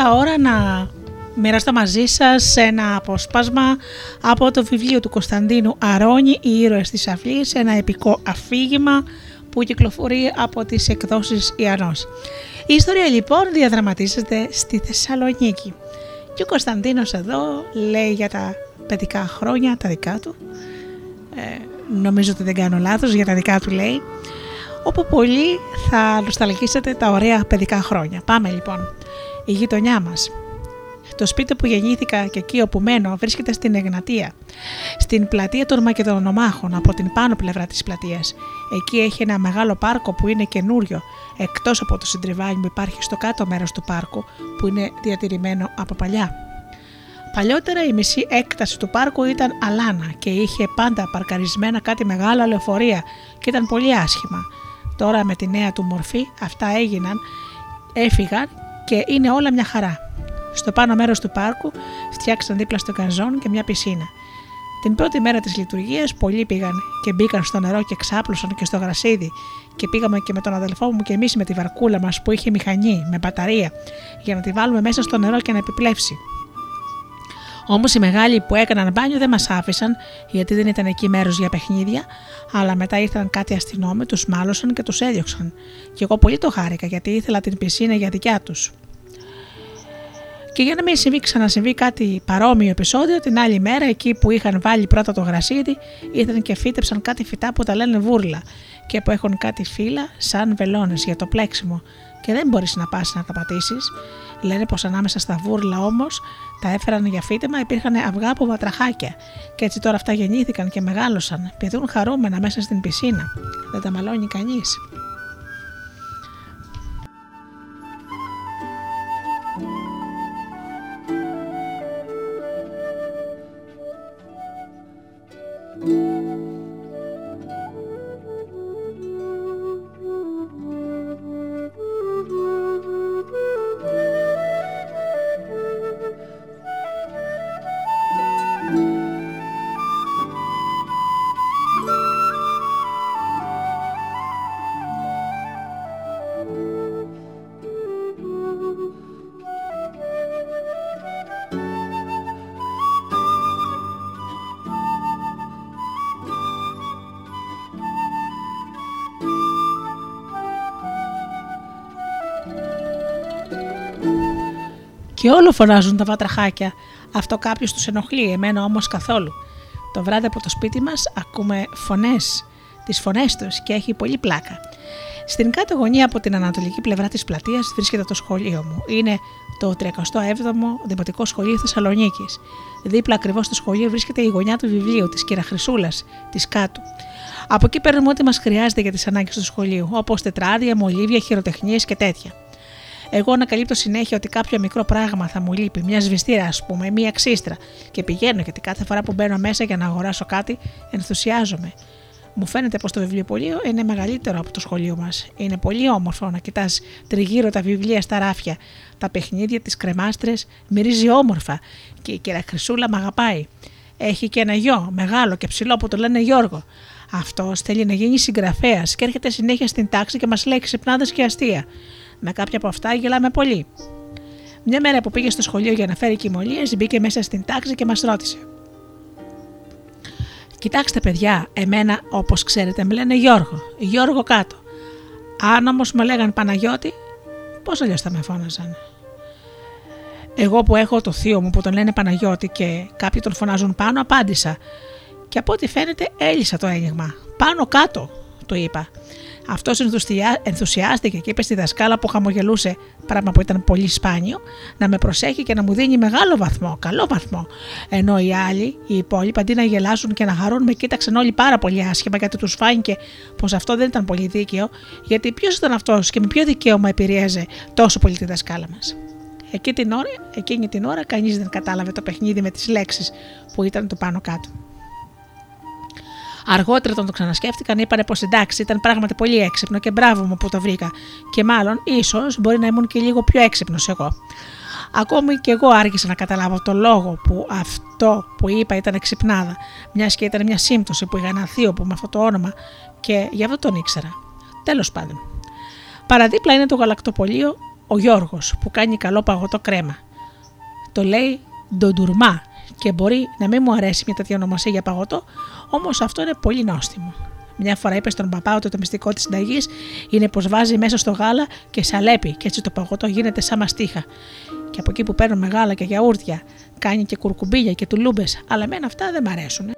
Και τώρα ώρα να μοιραστώ μαζί σας ένα αποσπάσμα από το βιβλίο του Κωνσταντίνου Αρώνη «Οι ήρωες της αυλής», ένα επικό αφήγημα που κυκλοφορεί από τις εκδόσεις Ιανός. Η ιστορία λοιπόν διαδραματίζεται στη Θεσσαλονίκη και ο Κωνσταντίνος εδώ λέει για τα παιδικά χρόνια, τα δικά του, ε, νομίζω ότι δεν κάνω λάθος, για τα δικά του λέει, όπου πολλοί θα νοσταλγήσετε τα ωραία παιδικά χρόνια. Πάμε λοιπόν η γειτονιά μας. Το σπίτι που γεννήθηκα και εκεί όπου μένω βρίσκεται στην Εγνατία, στην πλατεία των Μακεδονομάχων, από την πάνω πλευρά της πλατείας. Εκεί έχει ένα μεγάλο πάρκο που είναι καινούριο, εκτός από το συντριβάνι που υπάρχει στο κάτω μέρος του πάρκου, που είναι διατηρημένο από παλιά. Παλιότερα η μισή έκταση του πάρκου ήταν αλάνα και είχε πάντα παρκαρισμένα κάτι μεγάλα λεωφορεία και ήταν πολύ άσχημα. Τώρα με τη νέα του μορφή αυτά έγιναν, έφυγαν και είναι όλα μια χαρά. Στο πάνω μέρος του πάρκου φτιάξαν δίπλα στο καζόν και μια πισίνα. Την πρώτη μέρα της λειτουργίας, πολλοί πήγαν και μπήκαν στο νερό και ξάπλωσαν και στο γρασίδι. Και πήγαμε και με τον αδελφό μου και εμείς με τη βαρκούλα μας που είχε μηχανή με μπαταρία, για να τη βάλουμε μέσα στο νερό και να επιπλέψει. Όμως οι μεγάλοι που έκαναν μπάνιο δεν μας άφησαν, γιατί δεν ήταν εκεί μέρος για παιχνίδια, αλλά μετά ήρθαν κάτι αστυνόμοι, τους μάλωσαν και τους έδιωξαν. Και εγώ πολύ το χάρηκα, γιατί ήθελα την πισίνα για δικιά τους. Και για να μην συμβεί ξανασυμβεί κάτι παρόμοιο επεισόδιο, την άλλη μέρα εκεί που είχαν βάλει πρώτα το γρασίδι, ήρθαν και φύτεψαν κάτι φυτά που τα λένε βούρλα και που έχουν κάτι φύλλα σαν βελόνες για το πλέξιμο και δεν μπορείς να πας να τα πατήσεις. Λένε πως ανάμεσα στα βούρλα όμως τα έφεραν για φύτεμα, υπήρχαν αυγά από βατραχάκια. Και έτσι τώρα αυτά γεννήθηκαν και μεγάλωσαν, πηδούν χαρούμενα μέσα στην πισίνα. Δεν τα μαλώνει κανείς. Όλο φωνάζουν τα βατραχάκια. Αυτό κάποιος τους ενοχλεί, εμένα όμως καθόλου. Το βράδυ από το σπίτι μας ακούμε φωνές, τις φωνές τους και έχει πολύ πλάκα. Στην κάτω γωνία από την ανατολική πλευρά της πλατείας βρίσκεται το σχολείο μου. Είναι το 37ο Δημοτικό Σχολείο Θεσσαλονίκης. Δίπλα ακριβώς στο σχολείο βρίσκεται η γωνιά του βιβλίου της κυρα Χρυσούλα, της κάτω. Από εκεί παίρνουμε ό,τι μας χρειάζεται για τις ανάγκες του σχολείου, όπως τετράδια, μολύβια, χειροτεχνίες και τέτοια. Εγώ ανακαλύπτω συνέχεια ότι κάποιο μικρό πράγμα θα μου λείπει, μια σβηστήρα ας πούμε, μια ξύστρα, και πηγαίνω γιατί κάθε φορά που μπαίνω μέσα για να αγοράσω κάτι ενθουσιάζομαι. Μου φαίνεται πως το βιβλιοπωλείο είναι μεγαλύτερο από το σχολείο μας. Είναι πολύ όμορφο να κοιτάς τριγύρω τα βιβλία στα ράφια, τα παιχνίδια, τις κρεμάστρες, μυρίζει όμορφα και η κυρία Χρυσούλα μ' αγαπάει. Έχει και ένα γιο, μεγάλο και ψηλό που το λένε Γιώργο. Αυτός θέλει να γίνει συγγραφέας και έρχεται συνέχεια στην τάξη και μας λέει ξυπνάδε και αστεία. Με κάποια από αυτά γελάμε πολύ. Μια μέρα που πήγε στο σχολείο για να φέρει κοιμωλίες, μπήκε μέσα στην τάξη και μας ρώτησε. Κοιτάξτε, παιδιά, εμένα όπως ξέρετε με λένε Γιώργο. Γιώργο κάτω. Αν όμως με λέγαν Παναγιώτη, πώς αλλιώς θα με φώναζαν. Εγώ που έχω το θείο μου που τον λένε Παναγιώτη και κάποιοι τον φωνάζουν πάνω, απάντησα. Και από ό,τι φαίνεται έλυσα το ένιγμα. Πάνω κάτω, το είπα. Αυτός ενθουσιάστηκε και είπε στη δασκάλα που χαμογελούσε, πράγμα που ήταν πολύ σπάνιο, να με προσέχει και να μου δίνει μεγάλο βαθμό, καλό βαθμό. Ενώ οι άλλοι, οι υπόλοιποι, αντί να γελάσουν και να χαρούν, με κοίταξαν όλοι πάρα πολύ άσχημα γιατί τους φάνηκε πως αυτό δεν ήταν πολύ δίκαιο, γιατί ποιος ήταν αυτός και με ποιο δικαίωμα επηρέαζε τόσο πολύ τη δασκάλα μας. Εκεί την ώρα, εκείνη την ώρα κανείς δεν κατάλαβε το παιχνίδι με τις λέξεις που ήταν το πάνω κάτω. Αργότερα, όταν το ξανασκέφτηκαν, είπανε πως εντάξει, ήταν πράγματι πολύ έξυπνο και μπράβο μου που το βρήκα. Και μάλλον, ίσως μπορεί να ήμουν και λίγο πιο έξυπνος εγώ. Ακόμη και εγώ άργησα να καταλάβω το λόγο που αυτό που είπα ήταν εξυπνάδα, μιας και ήταν μια σύμπτωση που είχα ένα θείο που με αυτό το όνομα και γι' αυτό τον ήξερα. Τέλος πάντων. Παραδίπλα είναι το γαλακτοπολείο ο Γιώργος που κάνει καλό παγωτό κρέμα. Το λέει ντοντουρμά και μπορεί να μην μου αρέσει μια τέτοια ονομασία για παγωτό, όμως αυτό είναι πολύ νόστιμο. Μια φορά είπε στον παπά ότι το μυστικό της συνταγής είναι πως βάζει μέσα στο γάλα και σαλέπι, και έτσι το παγωτό γίνεται σαν μαστίχα. Και από εκεί που παίρνουμε γάλα και γιαούρτια, κάνει και κουρκουμπίλια και τουλούμπες, αλλά εμένα αυτά δεν μ' αρέσουν.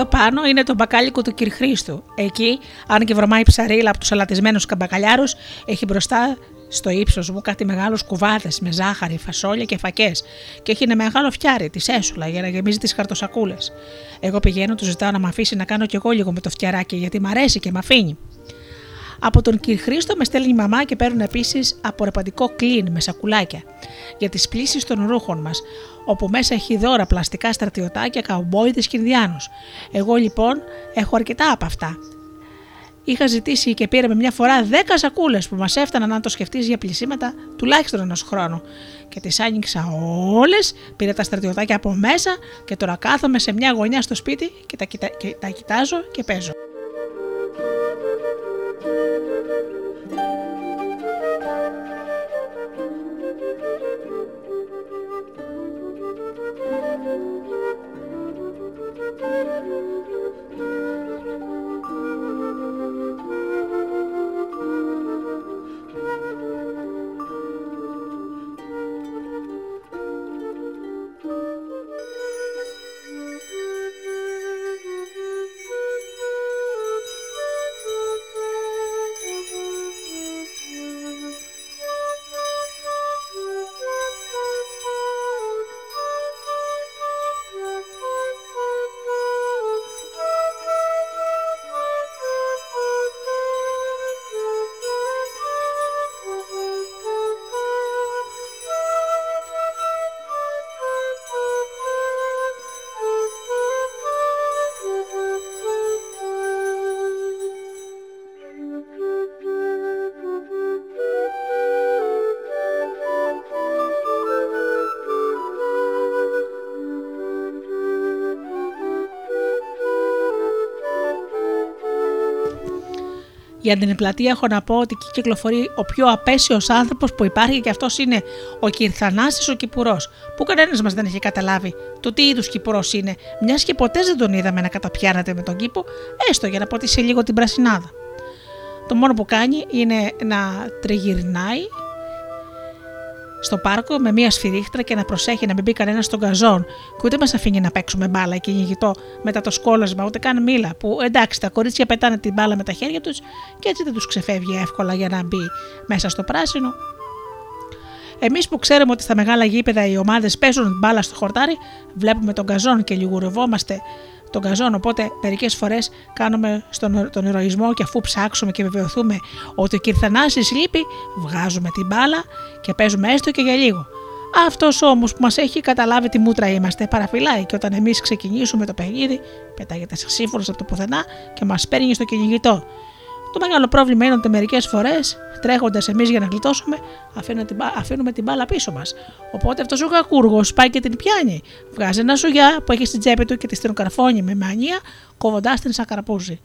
Πιο πάνω είναι το μπακάλικο του κυρ Χρήστου. Εκεί, αν και βρωμάει ψαρίλα από τους αλατισμένους καμπακαλιάρους, έχει μπροστά στο ύψος μου κάτι μεγάλους κουβάδες με ζάχαρη, φασόλια και φακές και έχει ένα μεγάλο φτιάρι τη έσουλα για να γεμίζει τις χαρτοσακούλες. Εγώ πηγαίνω, του ζητάω να με αφήσει να κάνω κι εγώ λίγο με το φτιαράκι γιατί μ' αρέσει και με αφήνει. Από τον κ. Χρήστο με στέλνει η μαμά και παίρνουν επίσης απορρεπαντικό κλίν με σακουλάκια για τις πλήσεις των ρούχων μας, όπου μέσα έχει δώρα πλαστικά στρατιωτάκια, καουμπόιδε και Ινδιάνου. Εγώ λοιπόν έχω αρκετά από αυτά. Είχα ζητήσει και πήραμε μια φορά 10 σακούλες που μας έφταναν αν το σκεφτείς για πλησίματα τουλάχιστον ενός χρόνου. Και τις άνοιξα όλες, πήρα τα στρατιωτάκια από μέσα και τώρα κάθομαι σε μια γωνιά στο σπίτι και τα, κοιτα... και τα κοιτάζω και παίζω. Για την πλατεία έχω να πω ότι εκεί κυκλοφορεί ο πιο απέσιος άνθρωπος που υπάρχει και αυτός είναι ο Κυρθανάσης ο Κυπουρός, που κανένας μας δεν έχει καταλάβει το τι είδους Κυπουρός είναι, μιας και ποτέ δεν τον είδαμε να καταπιάνεται με τον κήπο, έστω για να ποτίσει λίγο την πρασινάδα. Το μόνο που κάνει είναι να τριγυρνάει στο πάρκο με μία σφυρίχτρα και να προσέχει να μην μπει κανένας στον καζόν και ούτε μας αφήνει να παίξουμε μπάλα και κυνηγητό μετά το σκόλασμα, ούτε καν μήλα. Που εντάξει, τα κορίτσια πετάνε την μπάλα με τα χέρια τους και έτσι δεν τους ξεφεύγει εύκολα για να μπει μέσα στο πράσινο. Εμείς που ξέρουμε ότι στα μεγάλα γήπεδα οι ομάδες παίζουν μπάλα στο χορτάρι, βλέπουμε τον καζόν και λιγουρευόμαστε τον καζόν. Οπότε μερικές φορές κάνουμε στον, τον ηρωισμό και αφού ψάξουμε και βεβαιωθούμε ότι ο Κυρθανάσης λείπει, βγάζουμε την μπάλα και παίζουμε έστω και για λίγο. Αυτός όμως που μας έχει καταλάβει τι μούτρα είμαστε, παραφυλάει και όταν εμείς ξεκινήσουμε το παιχνίδι, πετάγεται σύμφωνος από το πουθενά και μας παίρνει στο κυνηγητό. Το μεγάλο πρόβλημα είναι ότι μερικές φορές, τρέχοντας εμείς για να γλιτώσουμε, αφήνουμε την, μπα- αφήνουμε την μπάλα πίσω μας. Οπότε αυτός ο κακούργο πάει και την πιάνει. Βγάζει ένα σουγιά που έχει στην τσέπη του και τη στενοκαρφώνει με μανία, κόβοντάς την σαν καραπούζι.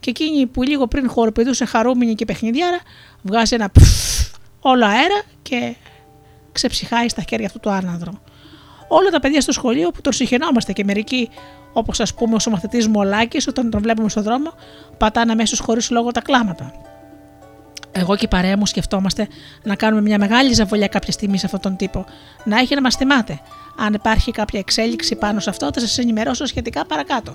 Και εκείνη που λίγο πριν χοροπηδούσε χαρούμενη και παιχνιδιάρα, βγάζει ένα πφ, όλο αέρα και ξεψυχάει στα χέρια αυτού του άναδρου. Όλα τα παιδιά στο σχολείο που τον συχαινόμαστε και μερικοί, όπως ας πούμε ο μαθητή Μολάκης, όταν τον βλέπουμε στον δρόμο, πατάνε αμέσως χωρίς λόγο τα κλάματα. Εγώ και η παρέα μου σκεφτόμαστε να κάνουμε μια μεγάλη ζαβολιά κάποια στιγμή σε αυτόν τον τύπο. Να έχει να μας θυμάται. Αν υπάρχει κάποια εξέλιξη πάνω σε αυτό, θα σας ενημερώσω σχετικά παρακάτω.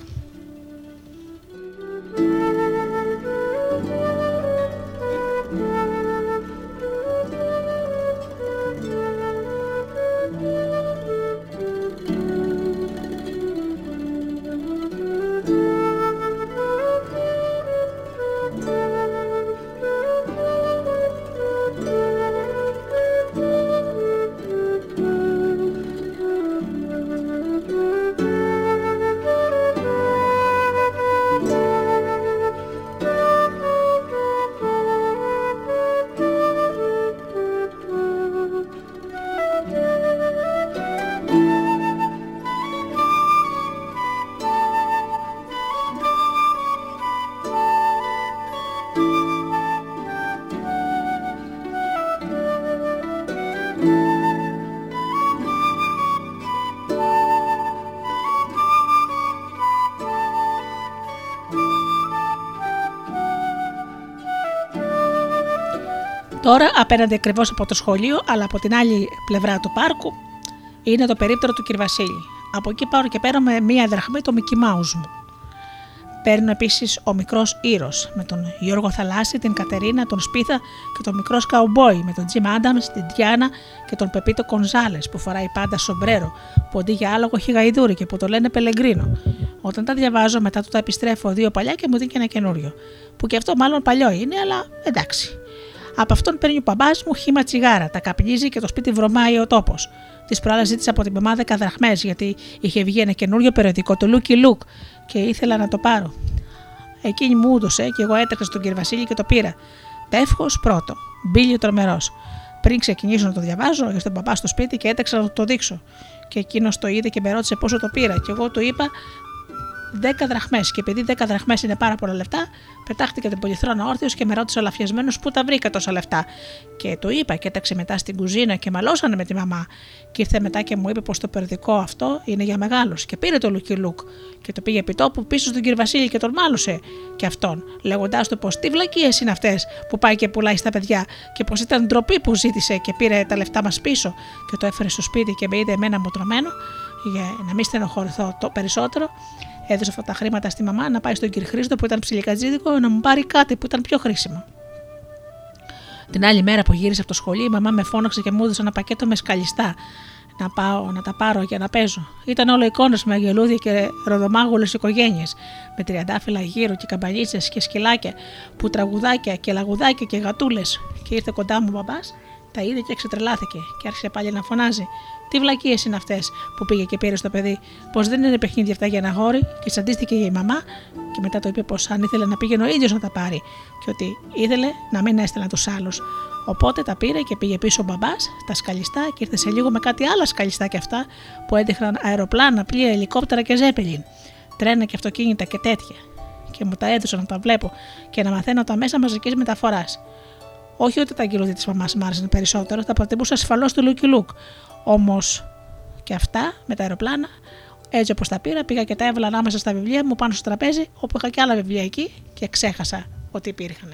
Τώρα, απέναντι ακριβώς από το σχολείο, αλλά από την άλλη πλευρά του πάρκου, είναι το περίπτερο του κ. Βασίλη. Από εκεί πάω και παίρνω μία δραχμή το Mickey Mouse μου. Παίρνω επίσης ο μικρός Ήρος με τον Γιώργο Θαλάσση, την Κατερίνα, τον Σπίθα και τον μικρό Σκαουμπόι με τον Τζιμ Άνταμς, την Τιάνα και τον Πεπίτο Κονζάλες που φοράει πάντα σομπρέρο, που αντί για άλογο έχει γαϊδούρι και που το λένε Πελεγκρίνο. Όταν τα διαβάζω, μετά του τα επιστρέφω δύο παλιά και μου δίνει και ένα καινούριο. Που και αυτό μάλλον παλιό είναι, αλλά εντάξει. Από αυτόν παίρνει ο μπαμπά μου χήμα τσιγάρα, τα καπνίζει και το σπίτι βρωμάει ο τόπος. Της προάλλα ζήτησα από την μαμά 10 δραχμές γιατί είχε βγει ένα καινούριο περιοδικό, το Looky Look, και ήθελα να το πάρω. Εκείνη μου έδωσε και εγώ έτρεξα στον κύριο Βασίλη και το πήρα. Τεύχος πρώτο, μπίλιο τρομερός. Πριν ξεκινήσω να το διαβάζω, ήρθε ο μπαμπά στο σπίτι και έτρεξα να του το δείξω. Και εκείνος το είδε και με ρώτησε πόσο το πήρα. Και εγώ του είπα 10 δραχμές. Και επειδή 10 δραχμές είναι πάρα πολλά λεφτά, πετάχτηκε την πολυθρόνα όρθιος και με ρώτησε ολαφιασμένο πού τα βρήκα τόσα λεφτά. Και το είπα και έταξε μετά στην κουζίνα και μαλώσανε με τη μαμά. Και ήρθε μετά και μου είπε πως το περιοδικό αυτό είναι για μεγάλους. Και πήρε το Λουκι Λουκ και το πήγε επί τόπου πίσω στον κύριο Βασίλη και τον μάλωσε και αυτόν, λέγοντάς του πως τι βλακίες είναι αυτές που πάει και πουλάει στα παιδιά και πως ήταν ντροπή που ζήτησε και πήρε τα λεφτά μας πίσω και το έφερε στο σπίτι και με είδε εμένα μου τρωμένο για να μην στενοχωρηθώ το περισσότερο, έδωσε αυτά τα χρήματα στη μαμά να πάει στον κύριο Χρήστο που ήταν ψιλικατζίδικο να μου πάρει κάτι που ήταν πιο χρήσιμο. Την άλλη μέρα που γύρισε από το σχολείο, η μαμά με φώναξε και μου έδωσε ένα πακέτο με σκαλιστά να πάω να τα πάρω για να παίζω. Ήταν όλο εικόνες με αγελούδια και ροδομάγουλες οικογένειες, με τριαντάφυλλα γύρω και καμπανίτσες και σκυλάκια, που τραγουδάκια και λαγουδάκια και γατούλες. Και ήρθε κοντά μου ο μπαμπά, τα είδε και ξετρελάθηκε και άρχισε πάλι να φωνάζει. Τι βλακίες είναι αυτές που πήγε και πήρε στο παιδί, πως δεν είναι παιχνίδια αυτά για ένα γόρι, και σαντίστηκε η μαμά, και μετά το είπε πως αν ήθελε να πήγαινε ο ίδιος να τα πάρει, και ότι ήθελε να μην έστελνα τους άλλους. Οπότε τα πήρε και πήγε πίσω ο μπαμπάς, τα σκαλιστά και ήρθε σε λίγο με κάτι άλλα σκαλιστά και αυτά που έδειχναν αεροπλάνα, πλοία, ελικόπτερα και ζέπελιν. Τρένα και αυτοκίνητα και τέτοια. Και μου τα έδωσαν να τα βλέπω και να μαθαίνω τα μέσα μαζικής μεταφοράς. Όχι ότι τα αγγελούδια της μαμάς μου άρεσαν περισσότερο, θα προτιμούσα ασφαλώς το Lucky Luke. Όμως και αυτά με τα αεροπλάνα, έτσι όπως τα πήρα, πήγα και τα έβαλα ανάμεσα στα βιβλία μου πάνω στο τραπέζι, όπου είχα και άλλα βιβλία εκεί και ξέχασα ότι υπήρχαν.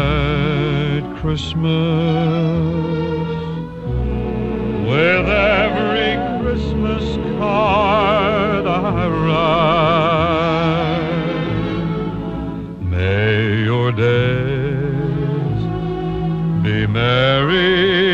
Christmas. With every Christmas card I write, may your days be merry.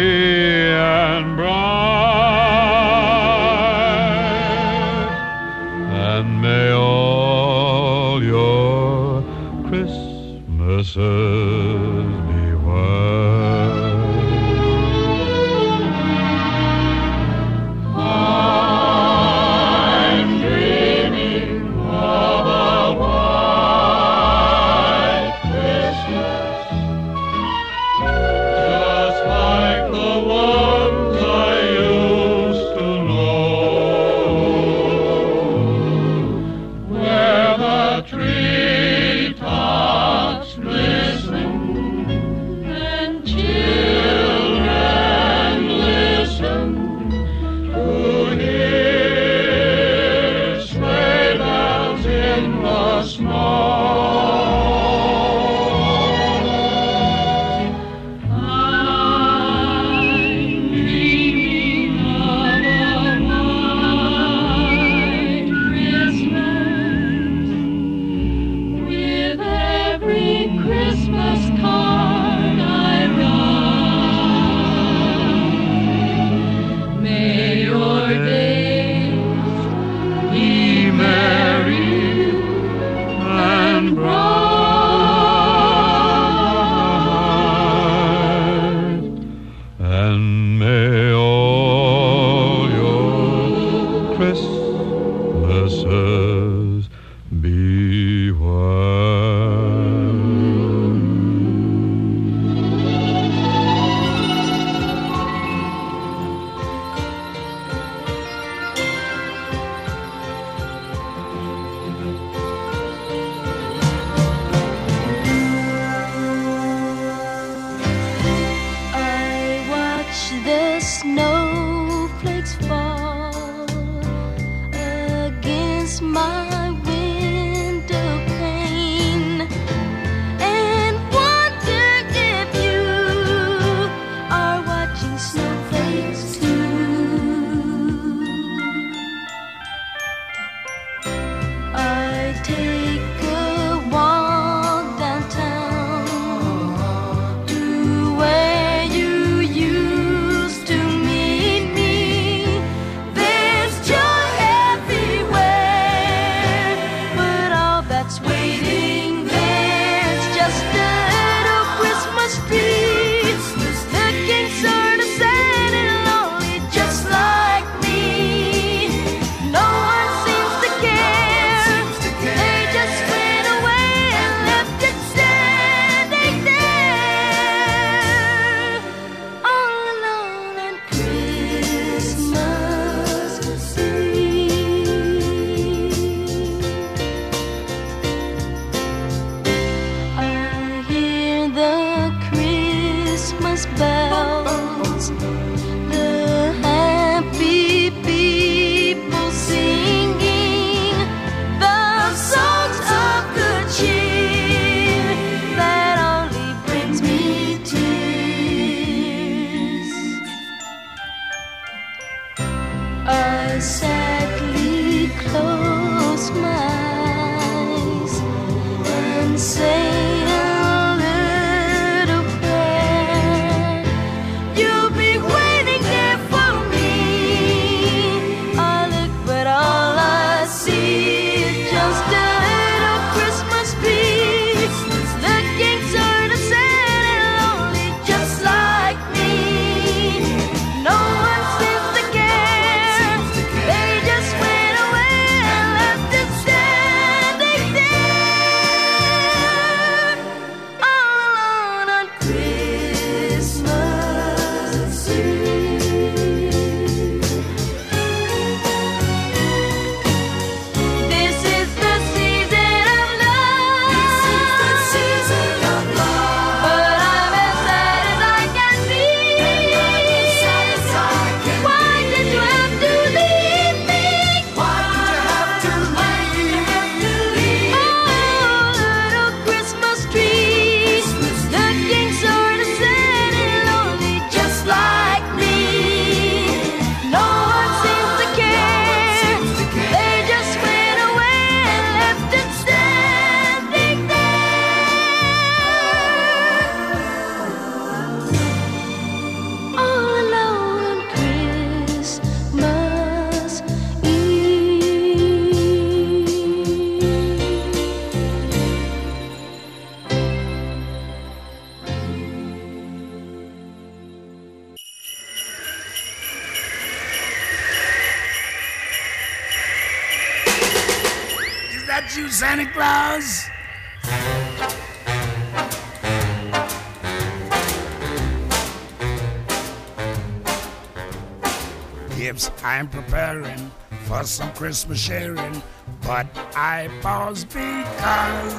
Christmas sharing, but I pause because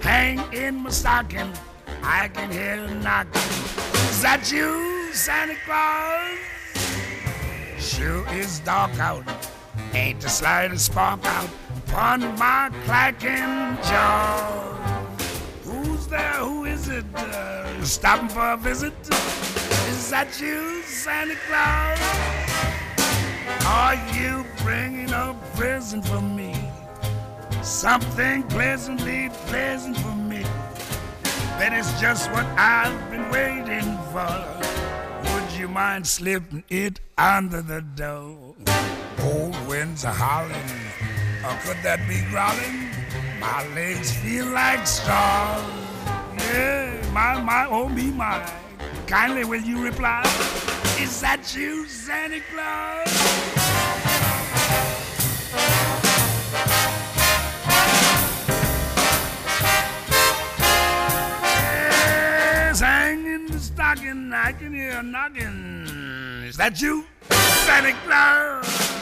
hang in my stocking, I can hear a knocking. Is that you, Santa Claus? Sure is dark out, ain't the slightest spark out upon my clacking jaw. Who's there? Who is it? Uh, stopping for a visit? Is that you, Santa Claus? Are you bringing a present for me? Something pleasantly pleasant for me. That is just what I've been waiting for. Would you mind slipping it under the door? Cold winds are howling, or could that be growling? My legs feel like straws. Yeah, my, my, oh me, my. Kindly will you reply? Is that you, Santa Claus? Yes, hang in the stocking, I can hear a knocking. Is that you, Santa Claus?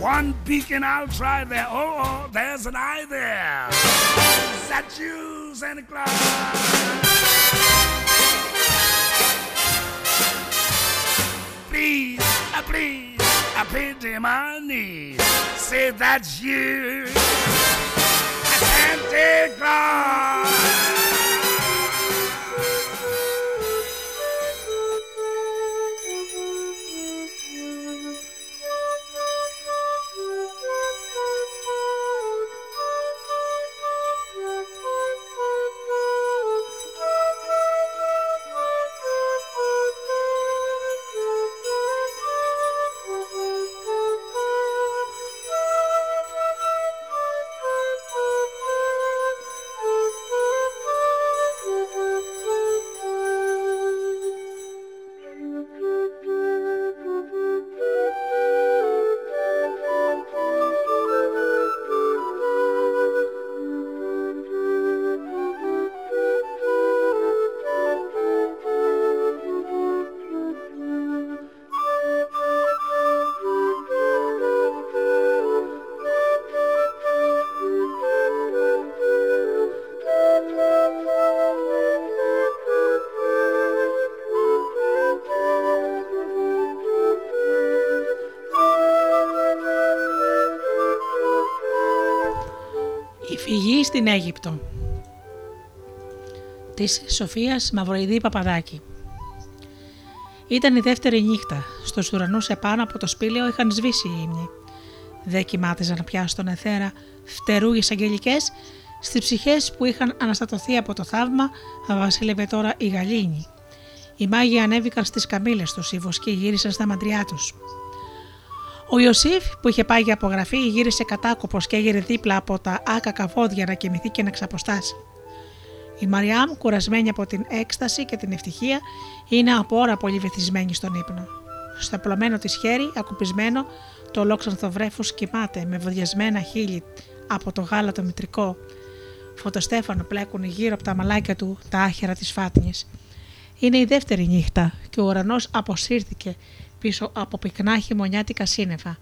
One beacon I'll try there. Oh, oh, there's an eye there. Is that you, Santa Claus? Please, uh, please, I pity my knees. Say that's you, Santa Claus. Στην Αίγυπτο της Σοφίας Μαυροειδή Παπαδάκη Ήταν η δεύτερη νύχτα. Στους ουρανούς επάνω από το σπήλαιο είχαν σβήσει οι ύμνοι. Δεν κοιμάτιζαν πια στον εθέρα φτερούγες αγγελικές, στις ψυχές που είχαν αναστατωθεί από το θαύμα βασίλευε τώρα η γαλήνη. Οι μάγοι ανέβηκαν στις καμήλες τους, οι βοσκοί γύρισαν στα μαντριά τους. Ο Ιωσήφ που είχε πάει για απογραφή γύρισε κατάκοπος και έγειρε δίπλα από τα άκακα βόδια να κοιμηθεί και να ξαποστάσει. Η Μαριάμ, κουρασμένη από την έκσταση και την ευτυχία, είναι από ώρα πολύ βυθισμένη στον ύπνο. Στο απλωμένο της χέρι, ακουπισμένο, το ολόξανθο βρέφος κοιμάται με βοδιασμένα χείλη από το γάλα το μητρικό. Φωτοστέφανο πλέκουν γύρω από τα μαλάκια του τα άχυρα της φάτνης. Είναι η δεύτερη νύχτα και ο ουρανός αποσύρθηκε πίσω από πυκνά χειμωνιάτικα σύννεφα.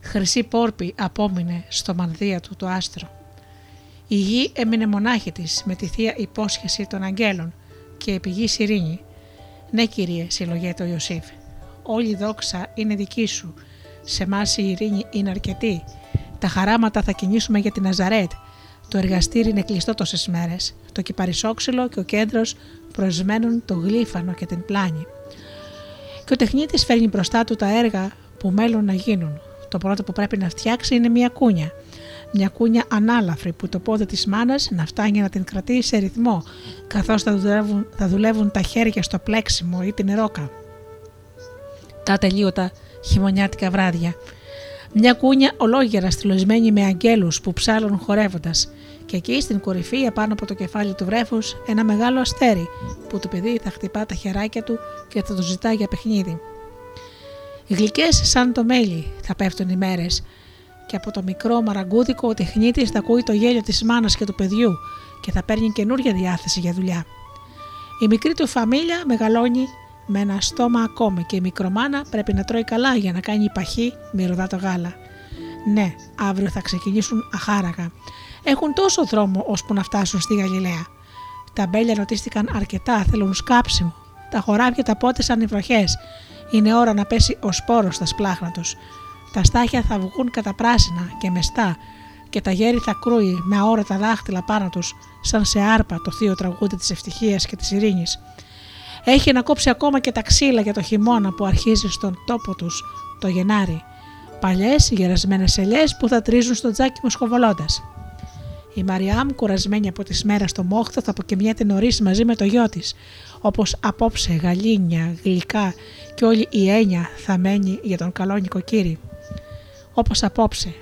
Χρυσή πόρπη απόμεινε στο μανδύα του το άστρο. Η γη έμεινε μονάχη της με τη θεία υπόσχεση των αγγέλων και η πηγή ειρήνη. Ναι κύριε, συλλογέται ο Ιωσήφ. Όλη η δόξα είναι δική σου. Σε εμά η ειρήνη είναι αρκετή. Τα χαράματα θα κινήσουμε για την Ναζαρέτ. Το εργαστήρι είναι κλειστό τόσες μέρες. Το κυπαρισόξυλο και ο κέντρος προσμένουν το γλύφανο και την πλάνη. Και ο τεχνίτης φέρνει μπροστά του τα έργα που μέλλον να γίνουν. Το πρώτο που πρέπει να φτιάξει είναι μια κούνια. Μια κούνια ανάλαφρη που το πόδι της μάνας να φτάνει να την κρατήσει σε ρυθμό καθώς θα δουλεύουν, θα δουλεύουν τα χέρια στο πλέξιμο ή την ρόκα. Τα τελείωτα χειμωνιάτικα βράδια. Μια κούνια ολόγερα στυλωσμένη με αγγέλους που ψάλλουν χορεύοντας και εκεί στην κορυφή επάνω από το κεφάλι του βρέφους ένα μεγάλο αστέρι που το παιδί θα χτυπά τα χεράκια του και θα το ζητά για παιχνίδι. Γλυκές σαν το μέλι θα πέφτουν οι μέρες και από το μικρό μαραγκούδικο ο τεχνίτης θα ακούει το γέλιο της μάνας και του παιδιού και θα παίρνει καινούργια διάθεση για δουλειά. Η μικρή του φαμίλια μεγαλώνει με ένα στόμα ακόμη και η μικρομάνα πρέπει να τρώει καλά για να κάνει παχύ μυρωδά το γάλα. Ναι, αύριο θα ξεκινήσουν αχάραγα. Έχουν τόσο δρόμο ώσπου να φτάσουν στη Γαλιλαία. Τα μπέλια ρωτήστηκαν αρκετά, θέλουν σκάψιμο. Τα χωράβια τα πότεσαν οι βροχές. Είναι ώρα να πέσει ο σπόρος στα σπλάχνα τους. Τα στάχια θα βγουν κατά πράσινα και μεστά και τα γέρι θα κρούει με αόρατα δάχτυλα πάνω τους, σαν σε άρπα το θείο τραγούδι της ευτυχίας και της ειρήνης. Έχει να κόψει ακόμα και τα ξύλα για το χειμώνα που αρχίζει στον τόπο τους το Γενάρη. Παλιές γερασμένες ελιές που θα τρίζουν στο τζάκι μου σχοβολώντα. Η Μαριάμ, κουρασμένη από τη μέρα στο μόχθο, θα αποκοιμιέται νωρίς μαζί με το γιο της, όπως απόψε γαλήνια, γλυκά και όλη η έννοια θα μένει για τον καλό νοικοκύρη. Όπως απόψε,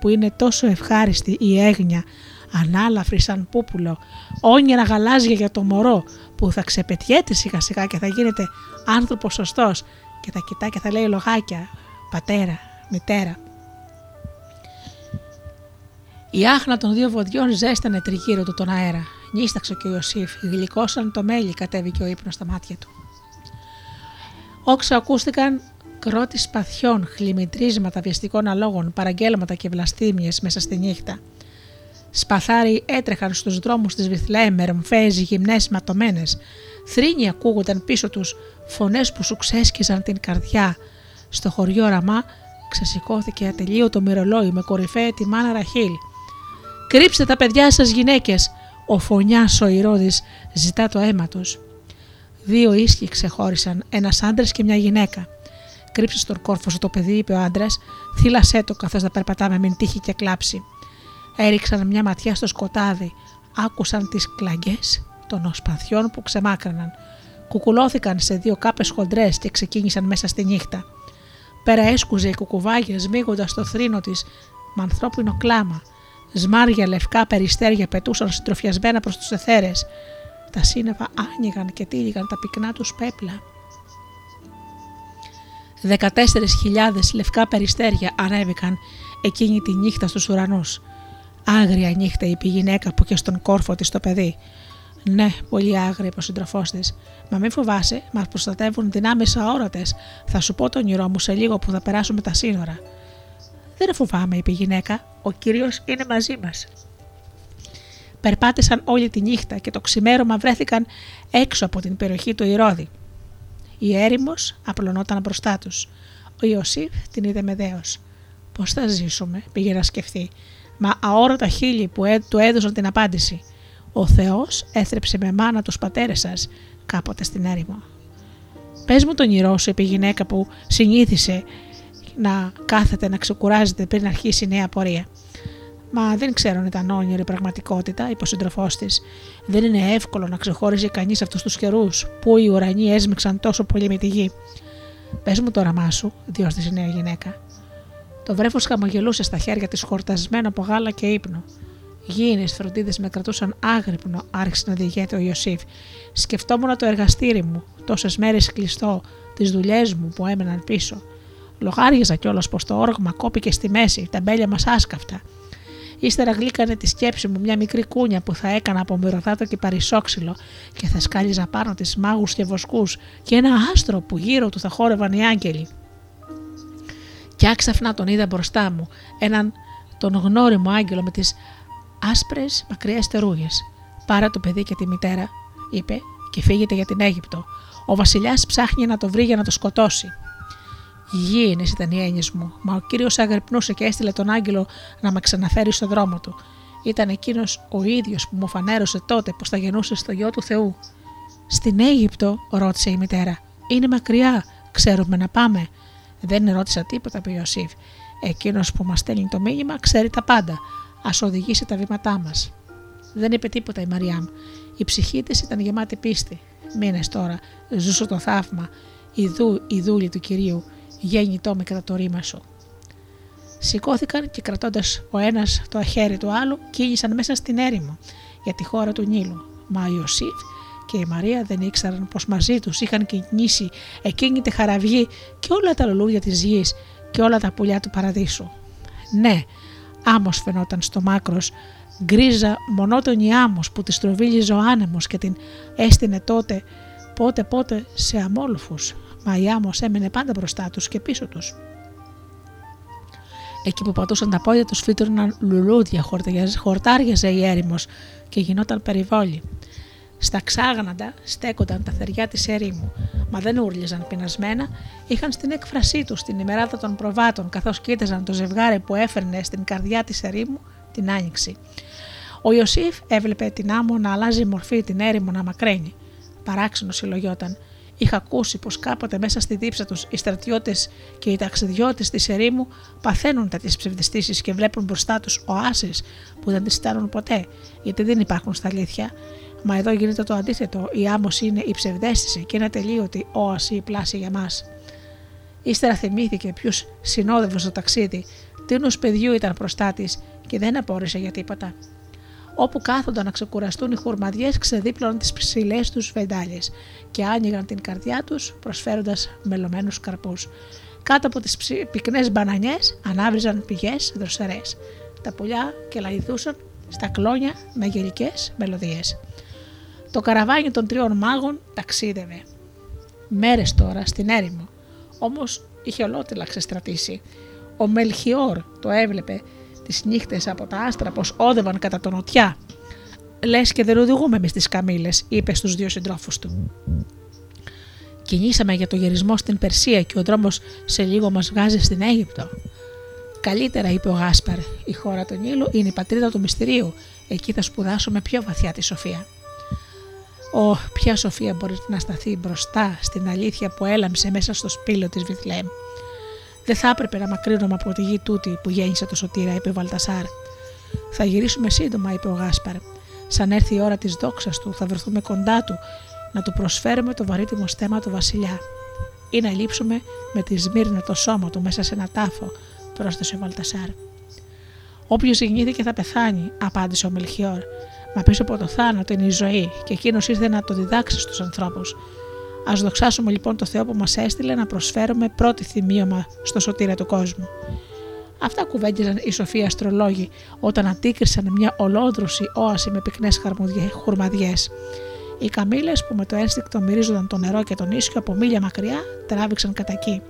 που είναι τόσο ευχάριστη η έγνοια, ανάλαφρη σαν πούπουλο, όνειρα γαλάζια για το μωρό που θα ξεπετιέται σιγά σιγά και θα γίνεται άνθρωπος σωστός και θα κοιτά και θα λέει λογάκια, πατέρα, μητέρα. Η άχνα των δύο βοδιών ζέστανε τριγύρω του τον αέρα. Νίσταξε και ο Ιωσήφ, γλυκό σαν το μέλι κατέβηκε ο ύπνος στα μάτια του. Όξα ακούστηκαν κρότης σπαθιών, χλιμητρίσματα βιαστικών αλόγων, παραγγέλματα και βλαστήμιες μέσα στη νύχτα. Σπαθάρι έτρεχαν στους δρόμους της Βιθλέμ με ρομφαίες γυμνές ματωμένες. Θρύνοι ακούγονταν πίσω τους φωνές που σου ξέσκιζαν την καρδιά. Στο χωριό Ραμά ξεσηκώθηκε ατελείωτο μυρολόι με κορυφαία τη μάνα Ραχίλ. «Κρύψτε τα παιδιά σας γυναίκες», ο φωνιάς ο Ηρώδης ζητά το αίμα τους. Δύο ίσχυοι ξεχώρισαν, ένας άντρας και μια γυναίκα. Κρύψε στον κόρφο σου το παιδί, είπε ο άντρας, θύλασέ το καθώς να περπατά με μην τύχει και κλάψει. Έριξαν μια ματιά στο σκοτάδι, άκουσαν τις κλαγκές των οσπαθιών που ξεμάκραναν. Κουκουλώθηκαν σε δύο κάπες χοντρές και ξεκίνησαν μέσα στη νύχτα. Πέρα έσκουζε η κουκουβάγια σμίγοντα το θρήνο της με ανθρώπινο κλάμα. Σμάρια λευκά περιστέρια πετούσαν συντροφιασμένα προς τους εθέρες. Τα σύννεφα άνοιγαν και τύλιγαν τα πυκνά τους πέπλα. 14.000 λευκά περιστέρια ανέβηκαν εκείνη τη νύχτα στους ουρανούς. Άγρια νύχτα είπε η γυναίκα που και στον κόρφο της το παιδί. Ναι, πολύ άγρια, είπε ο συντροφό της. Μα μην φοβάσαι, μας προστατεύουν δυνάμεις αόρατες. Θα σου πω τον όνειρό μου σε λίγο που θα περάσουμε τα σύνορα. Δεν φοβάμαι, είπε η γυναίκα. Ο κύριος είναι μαζί μας. Περπάτησαν όλη τη νύχτα και το ξημέρωμα βρέθηκαν έξω από την περιοχή του Ηρώδη. Η έρημος απλωνόταν μπροστά τους. Ο Ιωσήφ την είδε με δέος. Πώς θα ζήσουμε, πήγε να σκεφτεί, μα αόρατα χείλη που του έδωσαν την απάντηση. Ο Θεός έθρεψε με μάνα τους πατέρες σας κάποτε στην έρημο. Πες μου τον ηρώ σου, είπε η γυναίκα που συνήθισε να κάθεται να ξεκουράζεται πριν αρχίσει η νέα πορεία. Μα δεν ξέρω αν ήταν όνειρο η πραγματικότητα, είπε ο σύντροφός της. Δεν είναι εύκολο να ξεχώριζε κανείς αυτούς τους καιρούς που οι ουρανοί έσμιξαν τόσο πολύ με τη γη. Πες μου το όραμά σου, διόρθωσε η νέα γυναίκα. Το βρέφος χαμογελούσε στα χέρια της χορτασμένο από γάλα και ύπνο. Γήινες φροντίδες με κρατούσαν άγρυπνο, άρχισε να διηγέται ο Ιωσήφ. Σκεφτόμουν το εργαστήρι μου, τόσες μέρες κλειστό, τις δουλειές μου που έμεναν πίσω. Λογάριαζα κιόλας πως το όρογμα κόπηκε στη μέση, τα μπέλια μας άσκαφτα. Ύστερα γλύκανε τη σκέψη μου μια μικρή κούνια που θα έκανα από μυρωδάτο και παρισόξυλο και θα σκάλιζα πάνω της μάγους και βοσκούς και ένα άστρο που γύρω του θα χόρευαν οι άγγελοι. Κι άξαφνα τον είδα μπροστά μου, έναν τον γνώριμο άγγελο με τις άσπρες μακριές τερούγες. Πάρε το παιδί και τη μητέρα, είπε, και φύγετε για την Αίγυπτο. Ο βασιλιάς ψάχνει να το βρει για να το σκοτώσει. Γήινε ήταν οι έννοιε μου, μα ο κύριος αγρυπνούσε και έστειλε τον άγγελο να με ξαναφέρει στο δρόμο του. Ήταν εκείνος ο ίδιος που μου φανέρωσε τότε πως θα γεννούσε στο γιο του Θεού. Στην Αίγυπτο, ρώτησε η μητέρα. Είναι μακριά, ξέρουμε να πάμε. Δεν ρώτησα τίποτα, είπε ο Ιωσήφ. Εκείνος που μας στέλνει το μήνυμα ξέρει τα πάντα. Α οδηγήσει τα βήματά μας. Δεν είπε τίποτα η Μαριάμ. Η ψυχή της ήταν γεμάτη πίστη. Μήνε τώρα ζούσε το θαύμα. Ιδού η δούλη του κυρίου, γέννητό με κατά το ρήμα σου. Σηκώθηκαν και κρατώντας ο ένας το αχέρι του άλλου, κίνησαν μέσα στην έρημο για τη χώρα του Νείλου. Μα ο Ιωσήφ και η Μαρία δεν ήξεραν πως μαζί τους είχαν κινήσει εκείνη τη χαραυγή και όλα τα λουλούδια της γης και όλα τα πουλιά του παραδείσου. Ναι, άμμος φαινόταν στο μάκρος, γκρίζα μονότονη άμμος που τη στροβίλιζε ο άνεμος και την έστεινε τότε πότε πότε σε αμόλουφους, μα η άμμος έμενε πάντα μπροστά τους και πίσω τους. Εκεί που πατούσαν τα πόδια τους φύτρωναν λουλούδια, χορτάριαζε η έρημος και γινόταν περιβόλη. Στα ξάγναντα στέκονταν τα θεριά της ερήμου, μα δεν ούρλιζαν πεινασμένα, είχαν στην έκφρασή τους την ημεράδα των προβάτων, καθώς κοίταζαν το ζευγάρι που έφερνε στην καρδιά της ερήμου την άνοιξη. Ο Ιωσήφ έβλεπε την άμμο να αλλάζει μορφή, την έρημο να μακραίνει. Παράξενο συλλογιόταν. Είχα ακούσει πως κάποτε μέσα στη δίψα τους οι στρατιώτες και οι ταξιδιώτες της ερήμου παθαίνουν τέτοιες ψευδεστήσεις και βλέπουν μπροστά τους οάσεις που δεν τις στέλνουν ποτέ, γιατί δεν υπάρχουν στα αλήθεια. Μα εδώ γίνεται το αντίθετο. Η άμμος είναι η ψευδέστηση και είναι τελείωτη όαση η πλάση για μας. Ύστερα θυμήθηκε ποιου συνόδευε στο ταξίδι, τι παιδιού ήταν μπροστά της και δεν απόρρισε για τίποτα. Όπου κάθονταν να ξεκουραστούν οι χουρμαδιέ, ξεδίπλωναν τις ψηλές τους βεντάλιες και άνοιγαν την καρδιά τους, προσφέροντας μελωμένους καρπούς. Κάτω από τις πυκνές μπανανιές ανάβριζαν πηγές δροσερές. Τα πουλιά και λαϊδούσαν στα κλόνια με γελικές μελωδίες. Το καραβάνι των τριών μάγων ταξίδευε. Μέρες τώρα στην έρημο, όμως είχε ολότελα ξεστρατήσει. Ο Μελχιόρ το έβλεπε τις νύχτες από τα άστρα πως όδευαν κατά τον νοτιά. Λες και δεν οδηγούμε εμείς τις καμήλες, είπε στους δύο συντρόφους του. Κινήσαμε για το γυρισμό στην Περσία και ο δρόμος σε λίγο μας βγάζει στην Αίγυπτο. Καλύτερα, είπε ο Γάσπαρ, η χώρα του Νείλου είναι η πατρίδα του μυστηρίου. Εκεί θα σπουδάσουμε πιο βαθιά τη σοφία. Ω, ποια σοφία μπορεί να σταθεί μπροστά στην αλήθεια που έλαμψε μέσα στο σπήλο της Βιθλέμ. Δεν θα έπρεπε να μακρύνουμε από τη γη τούτη που γέννησε το σωτήρα, είπε ο Βαλτασάρ. Θα γυρίσουμε σύντομα, είπε ο Γάσπαρ. Σαν έρθει η ώρα της δόξας του, θα βρεθούμε κοντά του να του προσφέρουμε το βαρύτιμο στέμα του Βασιλιά. Ή να λείψουμε με τη σμύρνα το σώμα του μέσα σε ένα τάφο, πρόσθεσε ο Βαλτασάρ. Όποιος γεννήθηκε θα πεθάνει, απάντησε ο Μελχιόρ. Μα πίσω από το θάνατο είναι η ζωή και εκείνος ήρθε να το διδάξει στους ανθρώπους. Α δοξάσουμε λοιπόν το Θεό που μας έστειλε να προσφέρουμε πρώτη θυμίωμα στο σωτήρα του κόσμου. Αυτά κουβέντιζαν οι σοφοί αστρολόγοι όταν αντίκρισαν μια ολόδρουση όαση με πυκνές χουρμαδιές. Οι καμίλε που με το ένστικτο μυρίζονταν το νερό και τον ίσιο από μίλια μακριά τράβηξαν κατά εκεί.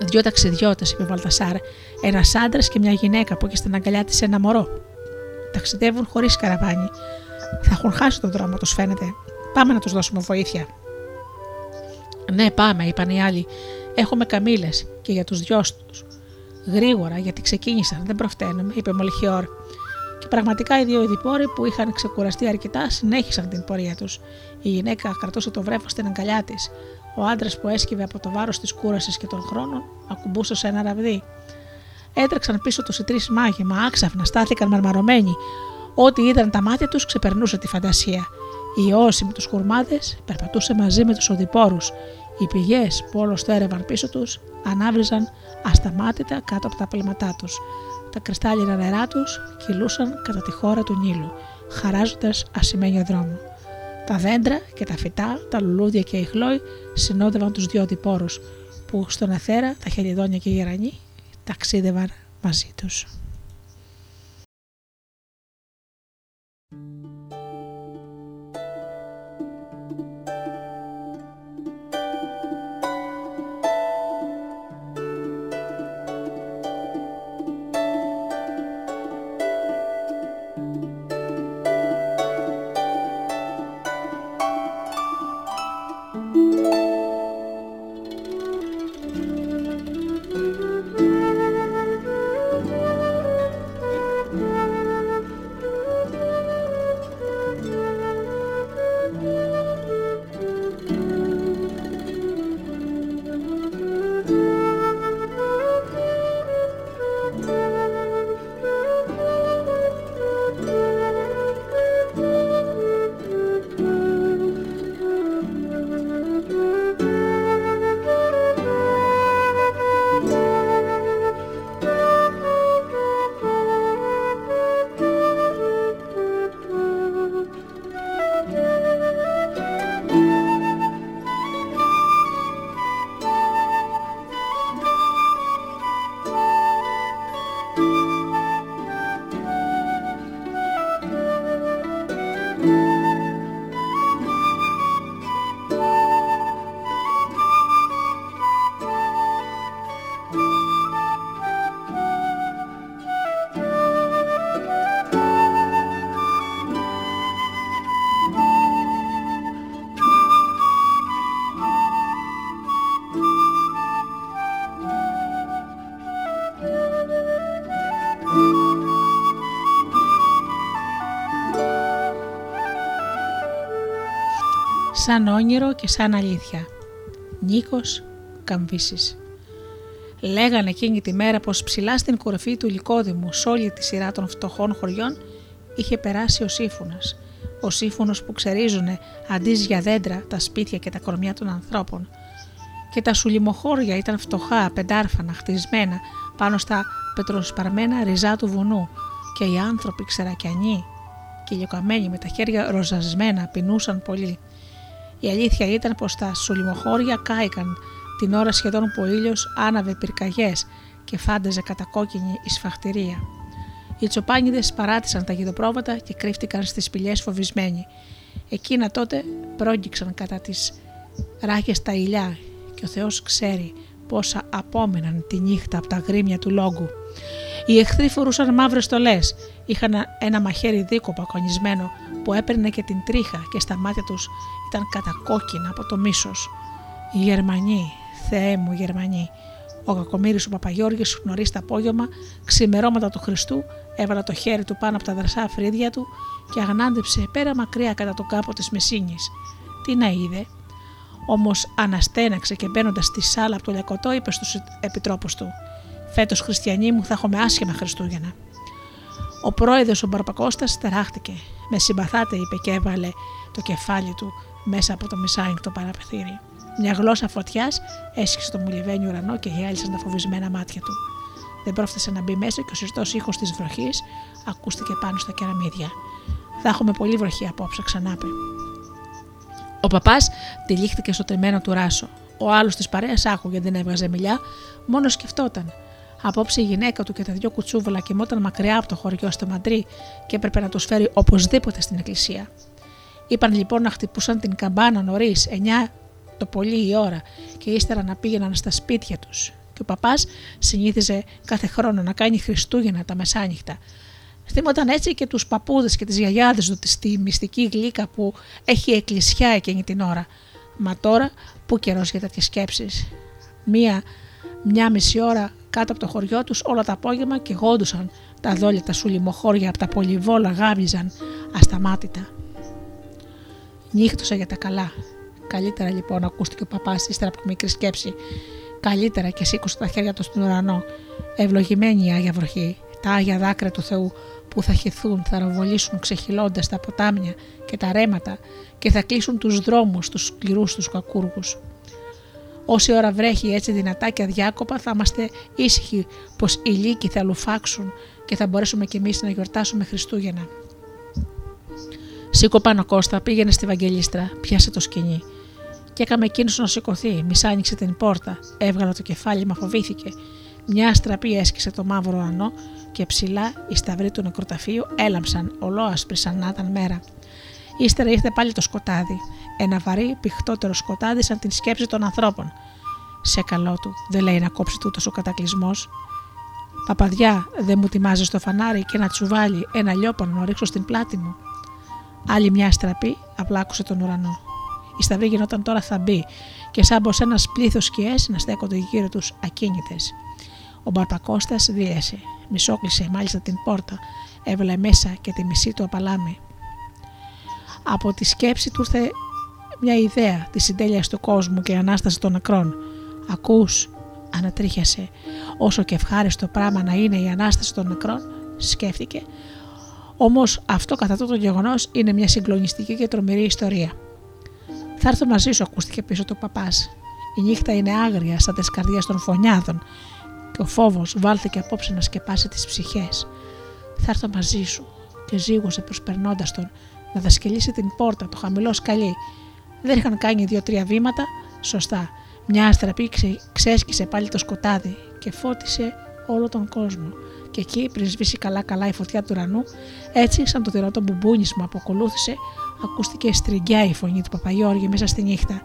Δυο ταξιδιώτες, είπε ο Βαλτασάρ, ένας άντρας και μια γυναίκα που είχε στην αγκαλιά της ένα μωρό. Ταξιδεύουν χωρίς καραβάνι. Θα έχουν χάσει τον δρόμο, τους φαίνεται. Πάμε να τους δώσουμε βοήθεια. Ναι, πάμε, είπαν οι άλλοι. Έχουμε καμίλε και για τους δυος τους. Γρήγορα, γιατί ξεκίνησαν, δεν προφταίνουμε, είπε Μολυχιόρ. Και πραγματικά οι δύο ειδηπόροι που είχαν ξεκουραστεί αρκετά συνέχισαν την πορεία τους. Η γυναίκα κρατούσε το βρέφος στην αγκαλιά της. Ο άντρας που έσκυβε από το βάρος της κούρασης και των χρόνων ακουμπούσε σε ένα ραβδί. Έτρεξαν πίσω τους οι τρεις μάγοι, μα άξαφνα στάθηκαν μαρμαρωμένοι. Ό,τι είδαν τα μάτια τους ξεπερνούσε τη φαντασία. Η όση με τους χουρμάδε περπατούσε μαζί με τους οδηπόρους. Οι πηγές που όλος στέρευαν πίσω τους ανάβριζαν ασταμάτητα κάτω από τα πλήματά τους. Τα κρυστάλλινα νερά τους κυλούσαν κατά τη χώρα του Νείλου, χαράζοντας ασημένιο δρόμο. Τα δέντρα και τα φυτά, τα λουλούδια και οι χλόοι συνόδευαν τους δυο οδηπόρους, που στον εθέρα τα χελιδόνια και οι γερανοί ταξίδευαν μαζί τους. Σαν όνειρο και σαν αλήθεια. Νίκος Καμβίσης. Λέγανε εκείνη τη μέρα πως ψηλά στην κορυφή του Λυκόδημου σε όλη τη σειρά των φτωχών χωριών είχε περάσει ο Σύφωνας. Ο Σύφωνος που ξερίζουνε αντί για δέντρα τα σπίτια και τα κορμιά των ανθρώπων. Και τα σουλιμοχώρια ήταν φτωχά, πεντάρφανα, χτισμένα πάνω στα πετροσπαρμένα ριζά του βουνού και οι άνθρωποι ξερακιανοί και λιοκαμένοι με τα χέρια ροζασμένα πεινούσαν πολύ. Η αλήθεια ήταν πως τα σουλιμοχώρια κάηκαν την ώρα σχεδόν που ο ήλιος άναβε πυρκαγιές και φάνταζε κατακόκκινη η σφαχτηρία. Οι τσοπάνιδες παράτησαν τα γιδοπρόβατα και κρύφτηκαν στις σπηλιές φοβισμένοι. Εκείνα τότε πρόγγιξαν κατά τις ράχες τα ηλιά και ο Θεός ξέρει πόσα απόμεναν τη νύχτα από τα γρήμια του λόγου. Οι εχθροί φορούσαν μαύρες στολές, είχαν ένα μαχαίρι δίκοπο ακονισμένο που έπαιρνε και την τρίχα και στα μάτια τους ήταν κατακόκκινα από το μίσος. Οι Γερμανοί, Θεέ μου Γερμανοί, ο κακομύρης ο Παπαγιώργης νωρί το απόγευμα, ξημερώματα του Χριστού, έβαλε το χέρι του πάνω από τα δρασά φρύδια του και αγνάντεψε πέρα μακριά κατά το κάπο της Μεσίνης. Τι να είδε, Όμως αναστέναξε και μπαίνοντας στη σάλα από το λιακωτό, είπε στους επιτρόπους του: Φέτος, χριστιανοί μου, θα έχουμε άσχημα Χριστούγεννα. Ο πρόεδρος ο Μπαρπακώστα τεράχτηκε. Με συμπαθάτε, είπε και έβαλε το κεφάλι του μέσα από το μισάινκτο παραπεθύρι. Μια γλώσσα φωτιάς έσχισε το μουλιβένιο ουρανό και γυάλισαν τα φοβισμένα μάτια του. Δεν πρόφτασε να μπει μέσα και ο συστό ήχος της βροχής ακούστηκε πάνω στα κεραμίδια. Θα έχουμε πολύ βροχή απόψε, ξανάπε. Ο παπάς τυλίχθηκε στο τριμμένο του ράσο. Ο άλλος της παρέας άκουγε, δεν έβγαζε μιλιά, μόνος σκεφτόταν. Απόψε η γυναίκα του και τα δυο κουτσούβολα κοιμόταν μακριά από το χωριό στο Μαντρί και έπρεπε να τους φέρει οπωσδήποτε στην εκκλησία. Είπαν λοιπόν να χτυπούσαν την καμπάνα νωρίς, 9 το πολύ η ώρα, και ύστερα να πήγαιναν στα σπίτια τους. Και ο παπάς συνήθιζε κάθε χρόνο να κάνει Χριστούγεννα τα μεσάνυχτα, Θυμόταν έτσι και τους παππούδες και τις γιαγιάδες του στη μυστική γλύκα που έχει εκκλησιά εκείνη την ώρα. Μα τώρα που καιρός για τέτοιες σκέψεις; Μία, μια μισή ώρα κάτω από το χωριό τους όλα τα απόγευμα και γόντουσαν τα δόλια τα σουλιμοχώρια από τα πολυβόλα γάβιζαν ασταμάτητα. Νύχτωσα για τα καλά. Καλύτερα λοιπόν ακούστηκε ο παπάς ύστερα από μικρή σκέψη. Καλύτερα και σήκωσε τα χέρια του στον ουρανό. Ευλογημένη η Άγια Βροχή, τα Άγια δάκρυα του Θεού που θα χυθούν, θα ροβολήσουν ξεχυλώντας τα ποτάμια και τα ρέματα και θα κλείσουν τους δρόμους τους σκληρούς τους κακούργους. Όση ώρα βρέχει έτσι δυνατά και αδιάκοπα θα είμαστε ήσυχοι πως οι λύκοι θα λουφάξουν και θα μπορέσουμε κι εμείς να γιορτάσουμε Χριστούγεννα. Σήκω πάνω Κώστα, πήγαινε στη Βαγγελίστρα, πιάσε το σκηνή. Και έκαμε εκείνος να σηκωθεί, μισά άνοιξε την πόρτα, έβγαλε το κεφάλι, μα φοβήθηκε. Μια αστραπή έσκησε το μαύρο ουρανό και ψηλά οι σταυροί του νεκροταφείου έλαμψαν ολόασπροι σαν να ήταν μέρα. Ύστερα ήρθε πάλι το σκοτάδι, ένα βαρύ, πηχτότερο σκοτάδι σαν την σκέψη των ανθρώπων. Σε καλό του, δεν λέει να κόψει τούτος ο κατακλυσμός. Παπαδιά, δεν μου τιμάζει το φανάρι και ένα τσουβάλι, ένα λιόπανο να ρίξω στην πλάτη μου. Άλλη μια στραπή απλά άκουσε τον ουρανό. Η σταυρή γινόταν τώρα θα μπει και σαν πως ένας πλήθος σκιές να στέκονται γύρω τους ακίνητες. Ο Μπαρπακώστας δίαισε. Μισόκλεισε μάλιστα την πόρτα, έβαλε μέσα και τη μισή του απαλάμη. Από τη σκέψη του ήρθε μια ιδέα της συντέλειας του κόσμου και η ανάσταση των νεκρών. Ακούς, ανατρίχιασε. Όσο και ευχάριστο πράγμα να είναι η ανάσταση των νεκρών, σκέφτηκε. Όμως αυτό κατά το γεγονός είναι μια συγκλονιστική και τρομερή ιστορία. Θα έρθω μαζί σου, ακούστηκε πίσω του παπάς. Η νύχτα είναι άγρια σαν τις καρδιές των φωνιάδων και ο φόβος βάλθηκε απόψε να σκεπάσει τις ψυχές. Θα έρθω μαζί σου και ζήγωσε προσπερνώντας τον να δασκελίσει την πόρτα, το χαμηλό σκαλί. Δεν είχαν κάνει δύο-τρία βήματα, σωστά. Μια αστραπή ξε, ξέσκησε πάλι το σκοτάδι και φώτισε όλο τον κόσμο. Και εκεί, πριν σβήσει καλά-καλά η φωτιά του ουρανού, έτσι, σαν το τυρότο μπουμπούνισμα που ακολούθησε, ακούστηκε στριγκιά η φωνή του Παπαγιώργη μέσα στη νύχτα.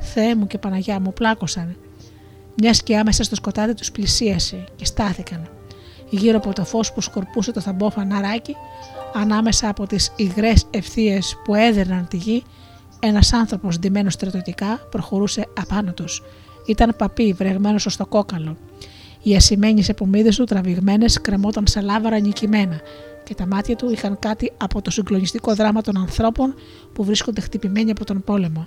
Θεέ μου και Παναγιά μου πλάκωσαν. Μιας σκιά μέσα στο σκοτάδι τους πλησίασε και στάθηκαν. Γύρω από το φως που σκορπούσε το θαμπό φαναράκι, ανάμεσα από τις υγρές ευθείες που έδερναν τη γη, ένας άνθρωπος ντυμένος στρατιωτικά προχωρούσε απάνω του. Ήταν παπί, βρεγμένος στο κόκαλο. Οι ασημένιε επομίδες του τραβηγμένες κρεμόταν σε λάβαρα νικημένα και τα μάτια του είχαν κάτι από το συγκλονιστικό δράμα των ανθρώπων που βρίσκονται χτυπημένοι από τον πόλεμο.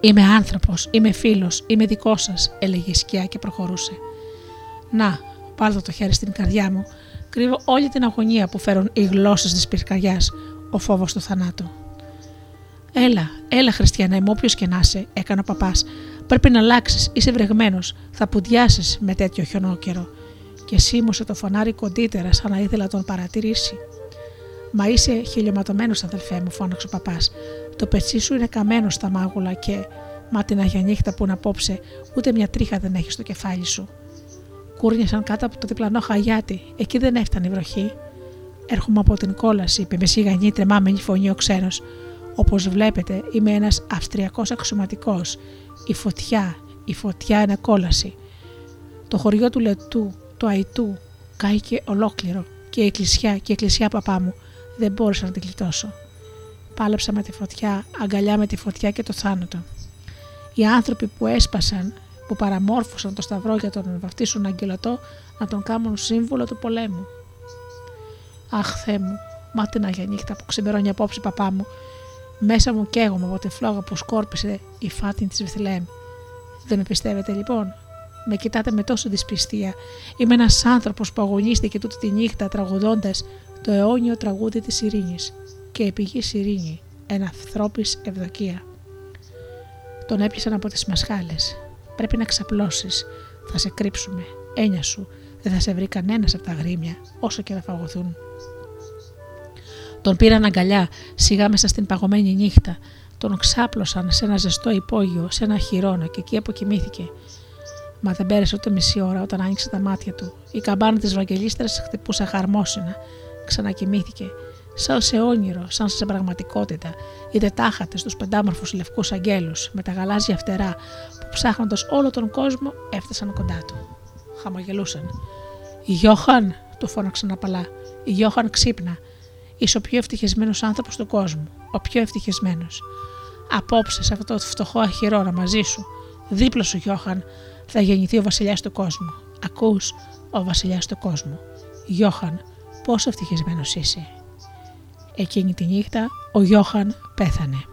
Είμαι άνθρωπος, είμαι φίλος, είμαι δικός σας, έλεγε η σκιά και προχωρούσε. Να, πάρτε το χέρι στην καρδιά μου, κρύβω όλη την αγωνία που φέρουν οι γλώσσες της πυρκαγιάς, ο φόβος του θανάτου. Έλα, έλα, Χριστιανέ μου, όποιος και να είσαι, έκανε ο παπάς. Πρέπει να αλλάξεις, είσαι βρεγμένος, θα πουδιάσεις με τέτοιο χιονόκερο. Και σίμωσε το φωνάρι κοντύτερα, σαν να ήθελα να τον παρατηρήσει. Μα είσαι χιλιοματωμένο, αδελφέ μου, φώναξε ο παπάς. Το πετσί σου είναι καμένο στα μάγουλα και. Μα την Αγία νύχτα που να απόψε, ούτε μια τρίχα δεν έχει στο κεφάλι σου. Κούρνιασαν κάτω από το διπλανό χαγιάτι, εκεί δεν έφτανε η βροχή. Έρχομαι από την κόλαση, είπε με σιγανή τρεμάμενη φωνή ο ξένος. Όπως βλέπετε, είμαι ένας Αυστριακός αξιωματικός. Η φωτιά, η φωτιά είναι κόλαση. Το χωριό του Λετού, του Αϊτού, κάηκε ολόκληρο και η εκκλησιά και η εκκλησιά παπά μου δεν μπόρεσα να την γλιτώσω. Πάλεψα με τη φωτιά, αγκαλιά με τη φωτιά και το θάνατο. Οι άνθρωποι που έσπασαν, που παραμόρφωσαν το σταυρό για τον βαφτίσουν αγγελωτό, να τον κάνουν σύμβολο του πολέμου. Αχ, Θεέ μου, μα την Αγία νύχτα που ξημερώνει απόψε παπά μου, μέσα μου καίγομαι από τη φλόγα που σκόρπισε η φάτιν της Βεθλέμ. Δεν με πιστεύετε λοιπόν; Με κοιτάτε με τόσο δυσπιστία. Είμαι ένας άνθρωπος που αγωνίστηκε τούτη τη νύχτα τραγουδώντας το αιώνιο τραγούδι της ειρήνης. Και επηγή ειρήνη, ένα ανθρώπι ευδοκία. Τον έπιασαν από τις μασχάλες. Πρέπει να ξαπλώσεις. Θα σε κρύψουμε. Έννοια σου. Δεν θα σε βρει κανένας από τα γρήμια, όσο και να φαγωθούν. Τον πήραν αγκαλιά, σιγά μέσα στην παγωμένη νύχτα. Τον ξάπλωσαν σε ένα ζεστό υπόγειο, σε ένα χειρόνα και εκεί αποκοιμήθηκε. Μα δεν πέρασε ούτε μισή ώρα όταν άνοιξε τα μάτια του. Η καμπάνα της Βαγγελίστρας χτυπούσε χαρμόσυνα. Ξανακοιμήθηκε. Σαν σε όνειρο, σαν σε πραγματικότητα, οι τετάχατε στους πεντάμορφους λευκούς αγγέλους με τα γαλάζια φτερά που ψάχνοντας όλο τον κόσμο έφτασαν κοντά του. Χαμογελούσαν. Γιώχαν, του φώναξαν απαλά. Γιώχαν ξύπνα. Είσαι ο πιο ευτυχισμένος άνθρωπος του κόσμου. Ο πιο ευτυχισμένος. Απόψε σε αυτό το φτωχό αχυρώνα μαζί σου, δίπλα σου, Γιώχαν, θα γεννηθεί ο βασιλιάς του κόσμου. Ακούς, ο βασιλιάς του κόσμου. Γιώχαν, πόσο ευτυχισμένος είσαι. Εκείνη τη νύχτα ο Γιώχαν πέθανε.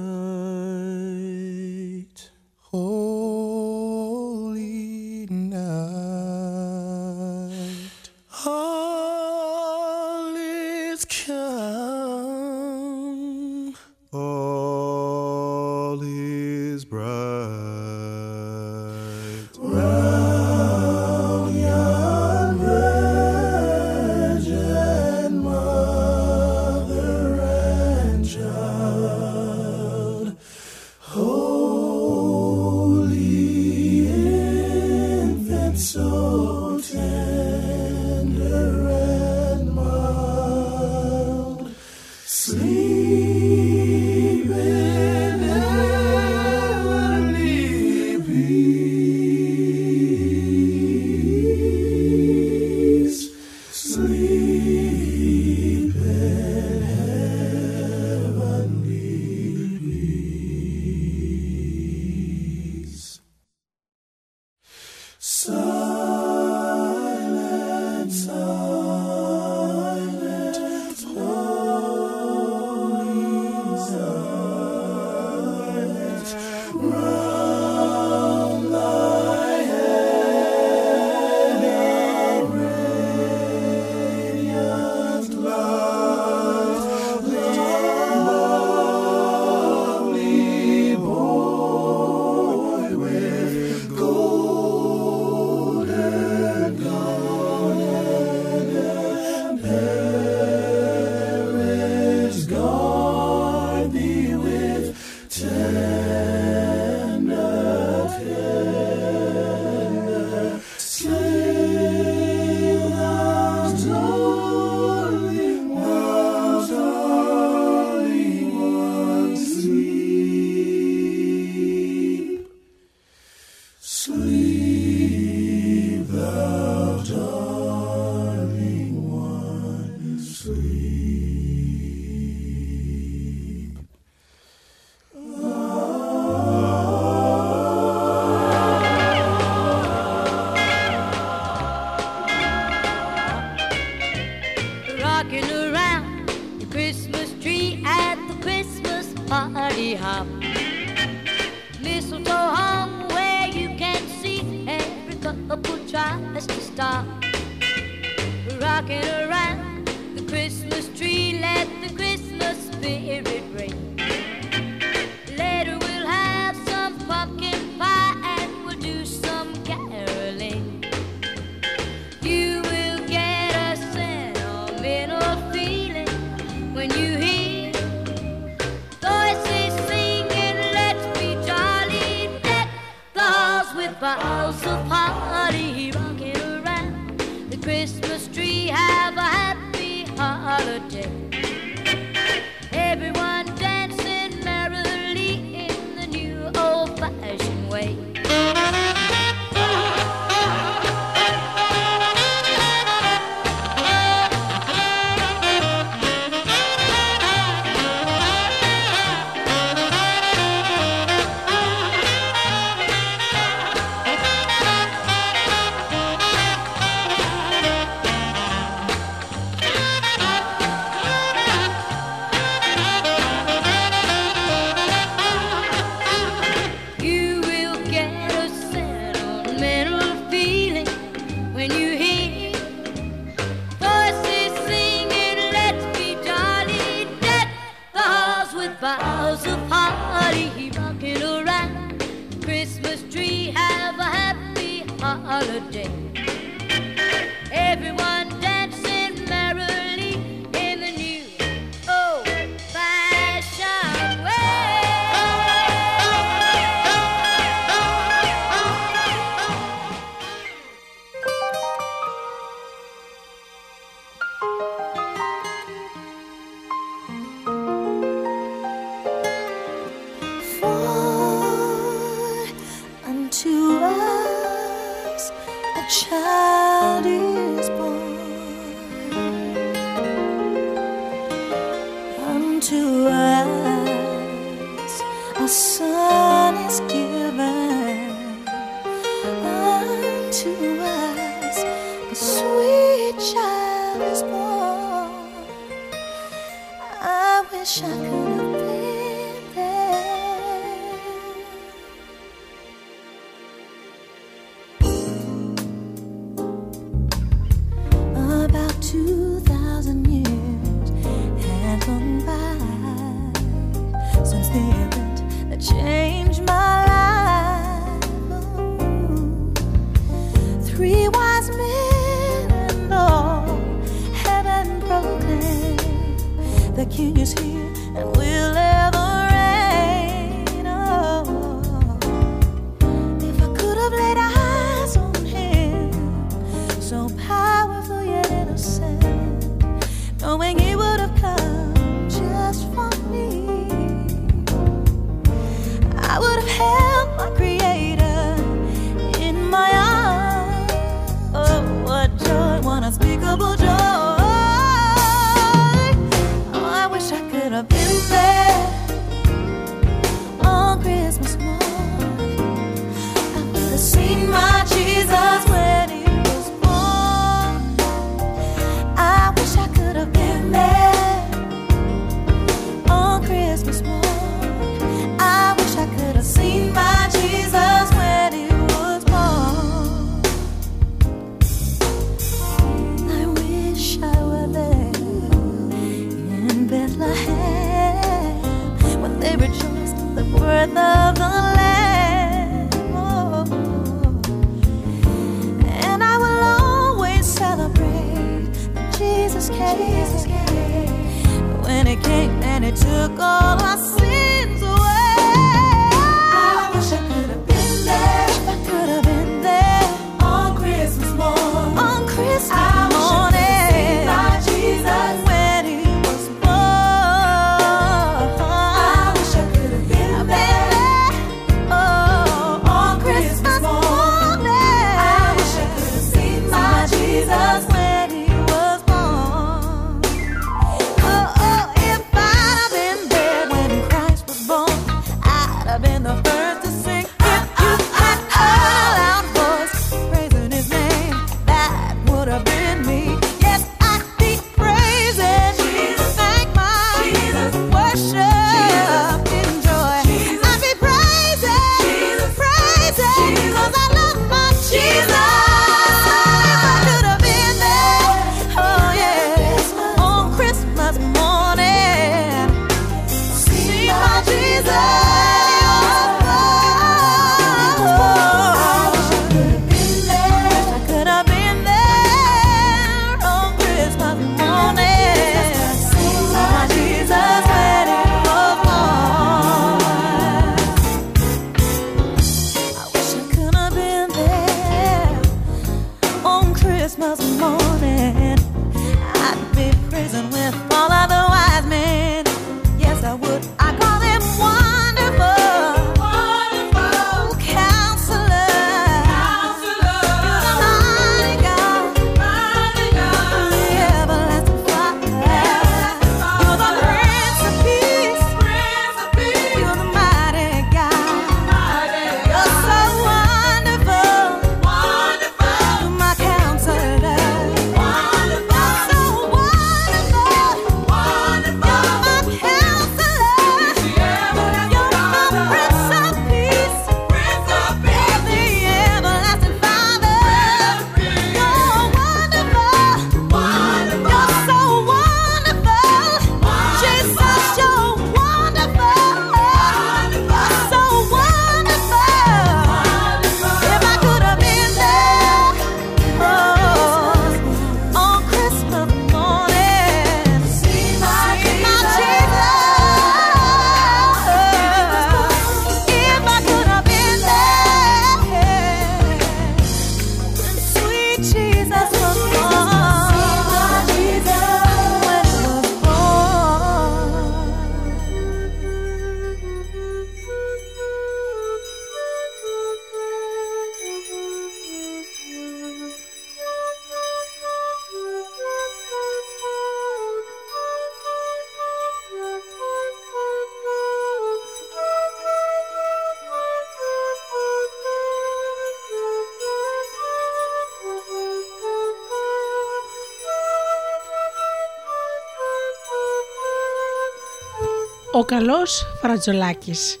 Ο καλός Φρατζολάκης,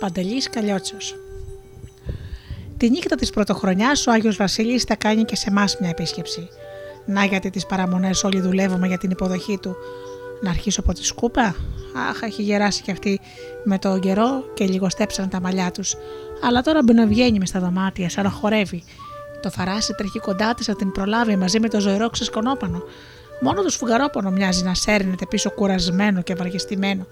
Παντελής Καλιότσος. Τη νύχτα της πρωτοχρονιάς ο Άγιος Βασίλης θα κάνει και σε εμάς μια επίσκεψη. Να γιατί τις παραμονές όλοι δουλεύουμε για την υποδοχή του. Να αρχίσω από τη σκούπα. Αχ, έχει γεράσει κι αυτή με τον καιρό και λιγοστέψαν τα μαλλιά τους. Αλλά τώρα μπαινοβγαίνει μες στα δωμάτια σαν να χορεύει. Το φαράσι τρέχει κοντά της να την προλάβει μαζί με το ζωηρό ξεσκονόπανο. Μόνο το σφουγγαρόπανο μοιάζει να σέρνεται πίσω κουρασμένο και βαργιστημένο.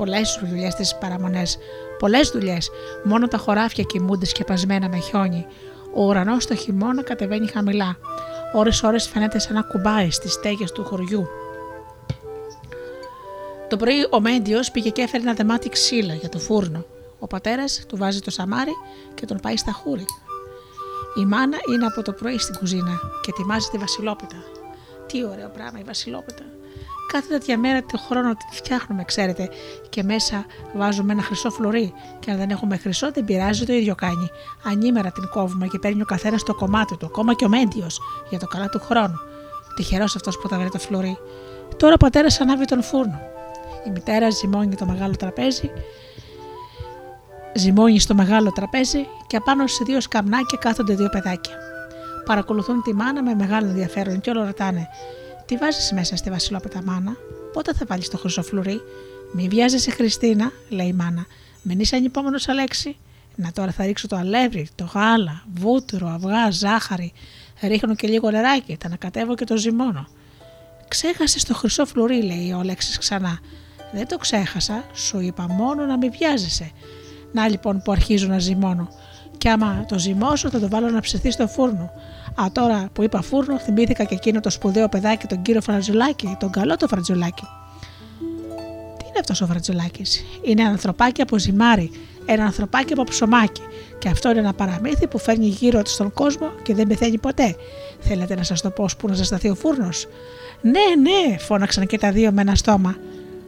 Πολλές δουλειές τι παραμονές. Πολλές δουλειές. Μόνο τα χωράφια κοιμούνται σκεπασμένα με χιόνι. Ο ουρανός το χειμώνα κατεβαίνει χαμηλά. Ώρες-ώρε φαίνεται σαν να κουμπάει στις στέγες του χωριού. Το πρωί ο Μέντιος πήγε και έφερε ένα δεμάτι ξύλα για το φούρνο. Ο πατέρας του βάζει το σαμάρι και τον πάει στα χούρι. Η μάνα είναι από το πρωί στην κουζίνα και ετοιμάζει τη βασιλόπιτα. Τι ωραίο πράγμα η βασιλόπιτα. Κάθε τέτοια μέρα το χρόνο την φτιάχνουμε, ξέρετε, και μέσα βάζουμε ένα χρυσό φλουρί. Και αν δεν έχουμε χρυσό, δεν πειράζει, το ίδιο κάνει. Ανήμερα την κόβουμε και παίρνει ο καθένας το κομμάτι του, ακόμα και ο Μέντιος, για το καλά του χρόνου. Τυχερός αυτός που θα βρει το φλουρί. Τώρα ο πατέρας ανάβει τον φούρνο. Η μητέρα ζυμώνει το μεγάλο τραπέζι ζυμώνει στο μεγάλο τραπέζι και απάνω σε δύο σκαμνάκια κάθονται δύο παιδάκια. Παρακολουθούν τη μάνα με μεγάλο ενδιαφέρον και όλο ρωτάνε: Τι βάζεις μέσα στη Βασιλόπιτα, μάνα, πότε θα βάλεις το χρυσό φλουρί. Μη βιάζεσαι, Χριστίνα, λέει η μάνα. Μην είσαι ανυπόμονος, Αλέξη; Να τώρα θα ρίξω το αλεύρι, το γάλα, βούτυρο, αυγά, ζάχαρη. Ρίχνω και λίγο νεράκι, τα ανακατεύω και το ζυμώνω. Ξέχασε το χρυσό φλουρί, λέει ο Αλέξης ξανά. Δεν το ξέχασα, σου είπα μόνο να μην βιάζεσαι. Να λοιπόν που αρχίζω να ζυμώνω. Και άμα το ζυμώσω, θα το βάλω να ψηθεί στο φούρνο. Α, τώρα που είπα φούρνο, θυμήθηκα και εκείνο το σπουδαίο παιδάκι, τον κύριο Φρατζουλάκη, τον καλό το Φρατζουλάκη. Τι είναι αυτός ο Φρατζουλάκης, Είναι ένα ανθρωπάκι από ζυμάρι, ένα ανθρωπάκι από ψωμάκι. Και αυτό είναι ένα παραμύθι που φέρνει γύρω του στον κόσμο και δεν πεθαίνει ποτέ. Θέλετε να σας το πω που να ζεσταθεί ο φούρνος; Ναι, ναι, φώναξαν και τα δύο με ένα στόμα.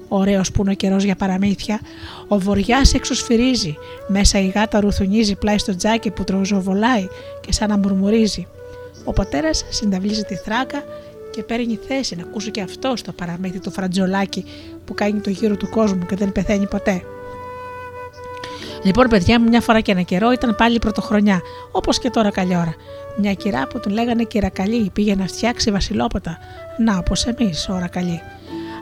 Ωραίος που είναι ο καιρός για παραμύθια. Ο βοριάς έξω σφυρίζει. Μέσα η γάτα ρουθουνίζει πλάι στο τζάκι που τροζοβολάει και σαν να μουρμουρίζει. Ο πατέρας συνταβλίζει τη θράκα και παίρνει θέση να ακούσει και αυτό το παραμύθι του φραντζολάκι που κάνει το γύρο του κόσμου και δεν πεθαίνει ποτέ. Λοιπόν, παιδιά μου, μια φορά και ένα καιρό ήταν πάλι πρωτοχρονιά, όπως και τώρα καλή ώρα. Μια κυρά που τον λέγανε κυρακαλή πήγε να φτιάξει βασιλόποτα. Να, όπως εμείς, ώρα καλή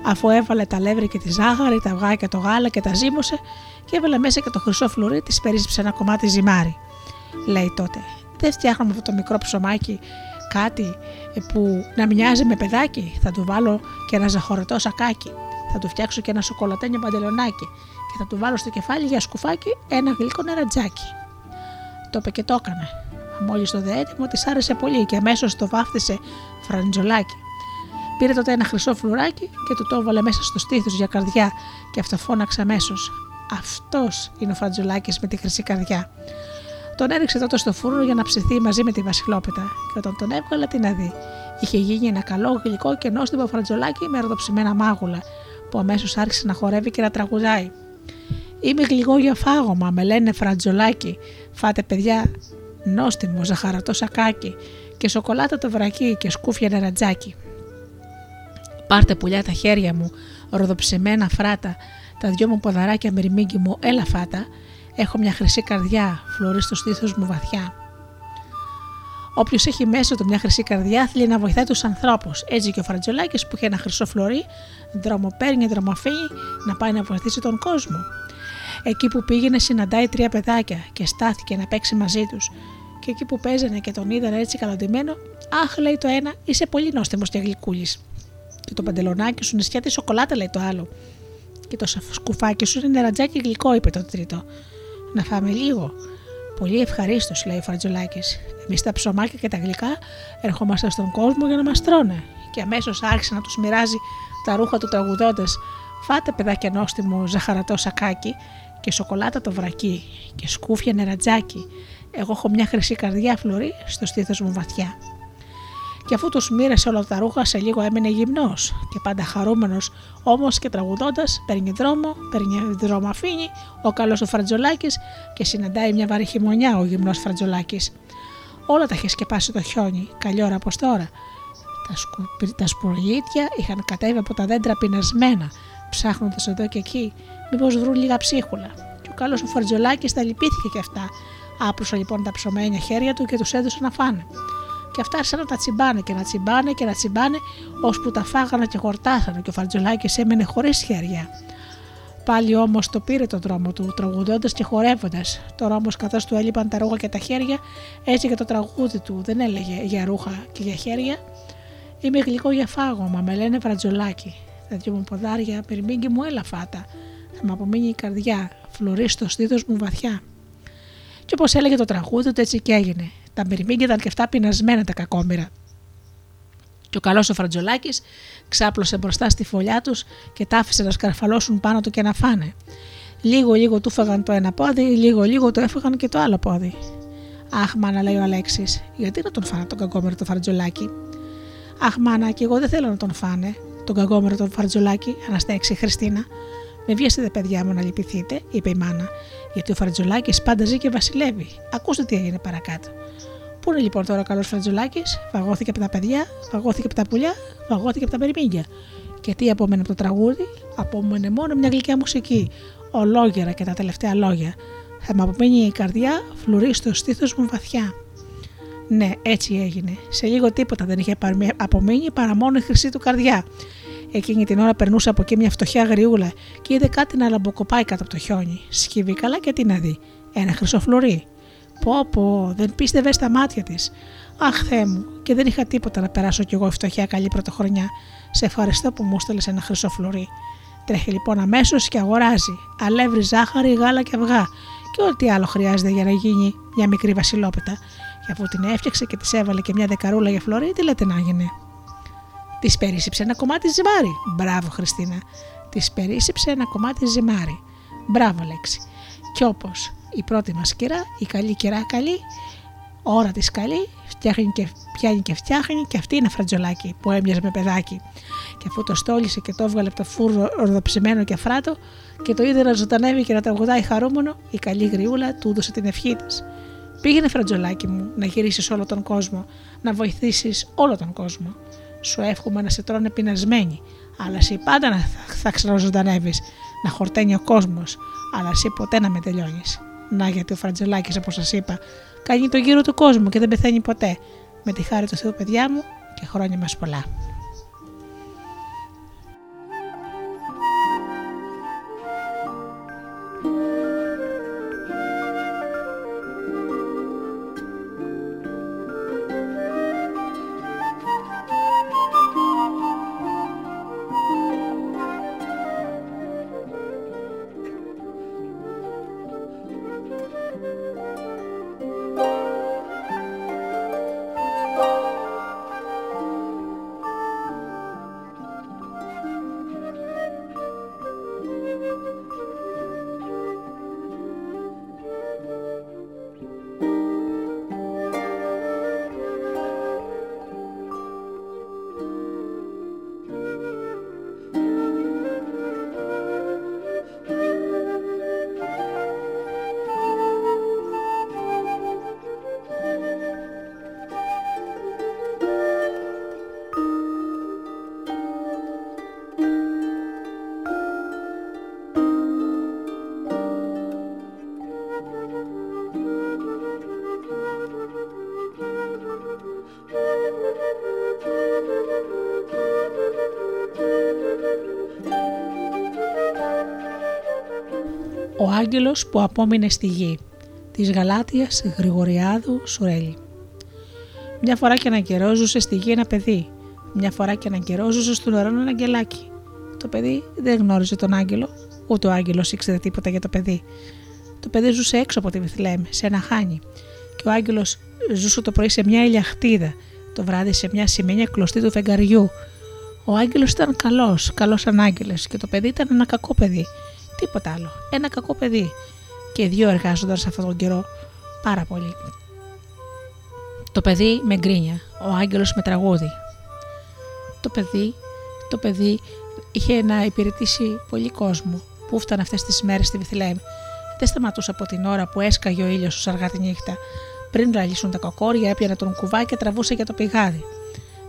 αφού έβαλε τα λεύρη και τη ζάχαρη, τα αυγά και το γάλα και τα ζύμωσε και έβαλε μέσα και το χρυσό φλουρί, της περίσσεψε ένα κομμάτι ζυμάρι. Λέει τότε, δεν φτιάχνουμε αυτό το μικρό ψωμάκι κάτι που να μοιάζει με παιδάκι, θα του βάλω και ένα ζαχωρατό σακάκι, θα του φτιάξω και ένα σοκολατένιο παντελονάκι και θα του βάλω στο κεφάλι για σκουφάκι ένα γλυκό νερατζάκι. Το είπε και το έκανε. Μόλις το δε έτοιμο, της άρεσε πολύ και αμέσως το βάφτισε φραντζολάκι. Πήρε τότε ένα χρυσό φλουράκι και του το έβαλε μέσα στο στήθος για καρδιά και αυτό φώναξε αμέσως. Αυτός είναι ο Φραντζουλάκη με τη χρυσή καρδιά. Τον έριξε τότε στο φούρνο για να ψηθεί μαζί με τη Βασιλόπιτα και όταν τον έβγαλε τι να δει. Είχε γίνει ένα καλό γλυκό και νόστιμο φραντζολάκι με ροδοψημένα μάγουλα που αμέσως άρχισε να χορεύει και να τραγουδάει. Είμαι γλυκό για φάγωμα, με λένε φραντζολάκι. Φάτε παιδιά νόστιμο, ζαχαρατό σακάκι και σοκολάτα το βρακί και σκούφια νερατζάκι. Πάρτε πουλιά τα χέρια μου, ροδοψημένα φράτα, τα δυο μου ποδαράκια μυρμήγκι μου, έλα φάτα. Έχω μια χρυσή καρδιά, φλωρί στο στήθος μου βαθιά. Όποιος έχει μέσα του μια χρυσή καρδιά θέλει να βοηθάει τους ανθρώπους. Έτσι και ο Φραντζολάκης που είχε ένα χρυσό φλωρί, δρομοπαίρνει, δρομοφύγει να πάει να βοηθήσει τον κόσμο. Εκεί που πήγαινε συναντάει τρία παιδάκια και στάθηκε να παίξει μαζί τους. Και εκεί που παίζανε και τον είδαν έτσι καλοντημένο, Αχ, λέει το ένα, είσαι πολύ νόστιμος και γλυκούλης. Και το παντελονάκι σου είναι σχέτη σοκολάτα, λέει το άλλο. Και το σκουφάκι σου είναι νερατζάκι γλυκό, είπε το τρίτο. Να φάμε λίγο. Πολύ ευχαρίστως, λέει ο Φαρτζολάκη. Εμείς τα ψωμάκια και τα γλυκά ερχόμαστε στον κόσμο για να μας τρώνε. Και αμέσως άρχισε να τους μοιράζει τα ρούχα του τραγουδώντας. Φάτε παιδάκια νόστιμο ζαχαρατό σακάκι και σοκολάτα το βρακί και σκούφια νερατζάκι. Εγώ έχω μια χρυσή καρδιά φλωρή στο στήθος μου βαθιά και αφού τους μοίρασε όλα τα ρούχα, σε λίγο έμεινε γυμνός και πάντα χαρούμενος, όμως και τραγουδώντας, παίρνει δρόμο, παίρνει δρόμο αφήνει ο καλός ο Φραντζολάκη και συναντάει μια βαρύ χειμωνιά ο γυμνός Φραντζολάκη. Όλα τα είχε σκεπάσει το χιόνι, καλή ώρα όπω τώρα. Τα, σκου... τα σπουργίτια είχαν κατέβει από τα δέντρα πεινασμένα, ψάχνοντας εδώ και εκεί Μήπως βρουν λίγα ψίχουλα. Και ο καλός ο Φαρτζολάκη τα λυπήθηκε και αυτά. Άπλωσε λοιπόν τα ψωμένια χέρια του και τους έδωσε να φάνε. Και αυτά άρχισαν να τα τσιμπάνε και να τσιμπάνε και να τσιμπάνε, ώσπου τα φάγανε και χορτάσανε και ο Φαρτζολάκη έμενε χωρίς χέρια. Πάλι όμως το πήρε τον δρόμο του, τραγουδώντας και χορεύοντας. Τώρα όμως, καθώς του έλειπαν τα ρούχα και τα χέρια, έτσι και το τραγούδι του δεν έλεγε για ρούχα και για χέρια. Είμαι γλυκό για φάγωμα, με λένε βρατζολάκι. Τα δυο μου ποδάρια, πυρμήγκι μου έλα φάτα. Θα μου απομείνει η καρδιά, φλουρί στο στήθος μου βαθιά. Και όπως έλεγε το τραγούδι του, έτσι και έγινε. Τα μυρμήγκια ήταν και αυτά πεινασμένα τα κακόμοιρα. Και ο καλός ο Φραντζολάκης ξάπλωσε μπροστά στη φωλιά τους και τα άφησε να σκαρφαλώσουν πάνω του και να φάνε. Λίγο λίγο του φάγαν το ένα πόδι, λίγο λίγο το έφαγαν και το άλλο πόδι. Αχ, μάνα, λέει ο Αλέξης, γιατί να τον φάνε τον κακόμερο το Φραντζολάκη; Αχ, μάνα, και εγώ δεν θέλω να τον φάνε, τον κακόμερο τον Φραντζολάκη, αναστέξει η Χριστίνα. Με βιάσετε, παιδιά μου, να λυπηθείτε, είπε η μάνα, γιατί ο Φραντζολάκης πάντα ζει και βασιλεύει. Ακούστε τι έγινε παρακάτω. Πού είναι λοιπόν τώρα ο καλός Φραντζολάκη, φαγώθηκε από τα παιδιά, φαγώθηκε από τα πουλιά, φαγώθηκε από τα περιμήγκια. Και τι απόμενε από το τραγούδι, απόμενε μόνο μια γλυκιά μουσική, ολόγερα και τα τελευταία λόγια. Θα μου απομείνει η καρδιά, φλουρί στο στήθος μου βαθιά. Ναι, έτσι έγινε. Σε λίγο τίποτα δεν είχε απομείνει παρά μόνο η χρυσή του καρδιά. Εκείνη την ώρα περνούσε από εκεί μια φτωχιά γριούλα και είδε κάτι να λαμποκοπάει κάτω από το χιόνι. Σκύβει καλά και τι να δει. Ένα χρυσό φλουρί. Πω πω, δεν πίστευες στα μάτια της. Αχ, Θεέ μου, και δεν είχα τίποτα να περάσω κι εγώ η φτωχιά καλή πρωτοχρονιά. Σε ευχαριστώ που μου έστελε ένα χρυσό φλουρί. Τρέχει λοιπόν αμέσως και αγοράζει αλεύρι, ζάχαρη, γάλα και αυγά και ό,τι άλλο χρειάζεται για να γίνει μια μικρή βασιλόπιτα. Και αφού την έφτιαξε και της έβαλε και μια δεκαρούλα για φλωρί, τι λέτε να γίνει. Της περίσσεψε ένα κομμάτι ζυμάρι. Μπράβο, Χριστίνα. Της περίσσεψε ένα κομμάτι ζυμάρι. Μπράβο, λέξη. Κι όπως η πρώτη μας κυρά, η καλή κυρά καλή, ώρα της καλή, φτιάχνει και, πιάνει και φτιάχνει και αυτή είναι φρατζολάκι που έμοιαζε με παιδάκι. Και αφού το στόλισε και το έβγαλε από το φούρνο ορδοψημένο και αφράτο και το είδε να ζωντανεύει και να τραγουδάει χαρούμενο, η καλή γριούλα του έδωσε την ευχή της. Πήγαινε, φρατζολάκι μου, να γυρίσεις όλο τον κόσμο, να βοηθήσεις όλο τον κόσμο. Σου εύχομαι να σε τρώνε πεινασμένοι, αλλά εσύ πάντα να θα ξαναζωντανεύεις, να χορταίνει ο κόσμος, αλλά εσύ ποτέ να με τελειώνεις. Να γιατί ο Φραντζελάκης, όπως σας είπα, κάνει το γύρο του κόσμου και δεν πεθαίνει ποτέ. Με τη χάρη του Θεού, παιδιά μου, και χρόνια μας πολλά. Άγγελος που απόμεινε στη γη της Γαλάτιας Γρηγοριάδου Σουρέλη. Μια φορά και έναν καιρό ζούσε στη γη ένα παιδί. Μια φορά και έναν καιρό ζούσε στο νερό ένα αγγελάκι. Το παιδί δεν γνώριζε τον άγγελο, ούτε ο άγγελος ήξερε τίποτα για το παιδί. Το παιδί ζούσε έξω από τη Βιθλέμ, σε ένα χάνι. Και ο άγγελος ζούσε το πρωί σε μια ηλιαχτίδα, το βράδυ σε μια σημαίνια κλωστή του φεγγαριού. Ο άγγελος ήταν καλός, καλός ανάγγελο, και το παιδί ήταν ένα κακό παιδί. Τίποτα άλλο. Ένα κακό παιδί. Και οι δύο εργάζονταν σε αυτόν τον καιρό πάρα πολύ. Το παιδί με γκρίνια, ο άγγελος με τραγούδι. Το παιδί, το παιδί είχε να υπηρετήσει πολύ κόσμο που έφτανε αυτές τις μέρες στη Βιθλέμ. Δεν σταματούσε από την ώρα που έσκαγε ο ήλιος σου αργά τη νύχτα. Πριν λαλήσουν τα κοκόρια, έπιανε τον κουβά και τραβούσε για το πηγάδι.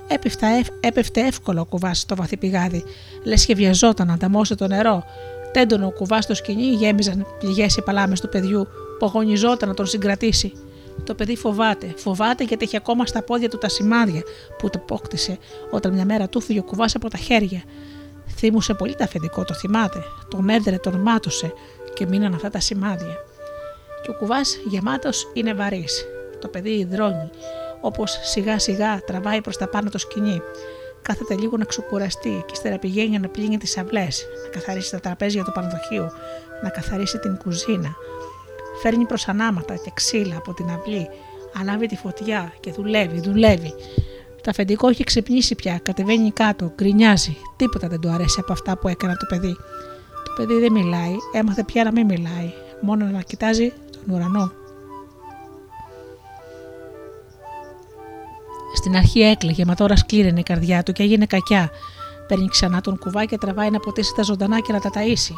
Έπεφτα, έπεφτε εύκολο ο κουβάς στο βαθύ πηγάδι, λες και βιαζόταν να ανταμώσει το νερό. Τέντονο ο κουβά στο σκηνή, γέμιζαν πληγές οι παλάμες του παιδιού που αγωνιζόταν να τον συγκρατήσει. Το παιδί φοβάται. Φοβάται γιατί έχει ακόμα στα πόδια του τα σημάδια που το απόκτησε όταν μια μέρα του φύγει ο κουβάς από τα χέρια. Θύμουσε πολύ τα αφεντικό, το θυμάται. Τον έδρε, τον μάτωσε και μείναν αυτά τα σημάδια. Και ο κουβάς γεμάτος είναι βαρύς. Το παιδί υδρώνει, όπως σιγά σιγά τραβάει προς τα πάνω το σκηνή. Κάθεται λίγο να ξεκουραστεί και ύστερα πηγαίνει να πλύνει τις αυλές, να καθαρίσει τα τραπέζια του πανδοχείου, να καθαρίσει την κουζίνα. Φέρνει προς ανάματα και ξύλα από την αυλή, ανάβει τη φωτιά και δουλεύει, δουλεύει. Το αφεντικό έχει ξυπνήσει πια, κατεβαίνει κάτω, γκρινιάζει. Τίποτα δεν του αρέσει από αυτά που έκανε το παιδί. Το παιδί δεν μιλάει, έμαθε πια να μην μιλάει, μόνο να κοιτάζει τον ουρανό. Στην αρχή έκλαιγε, μα τώρα σκλήραινε η καρδιά του και έγινε κακιά. Παίρνει ξανά τον κουβά και τραβάει να ποτίσει τα ζωντανά και να τα ταΐσει.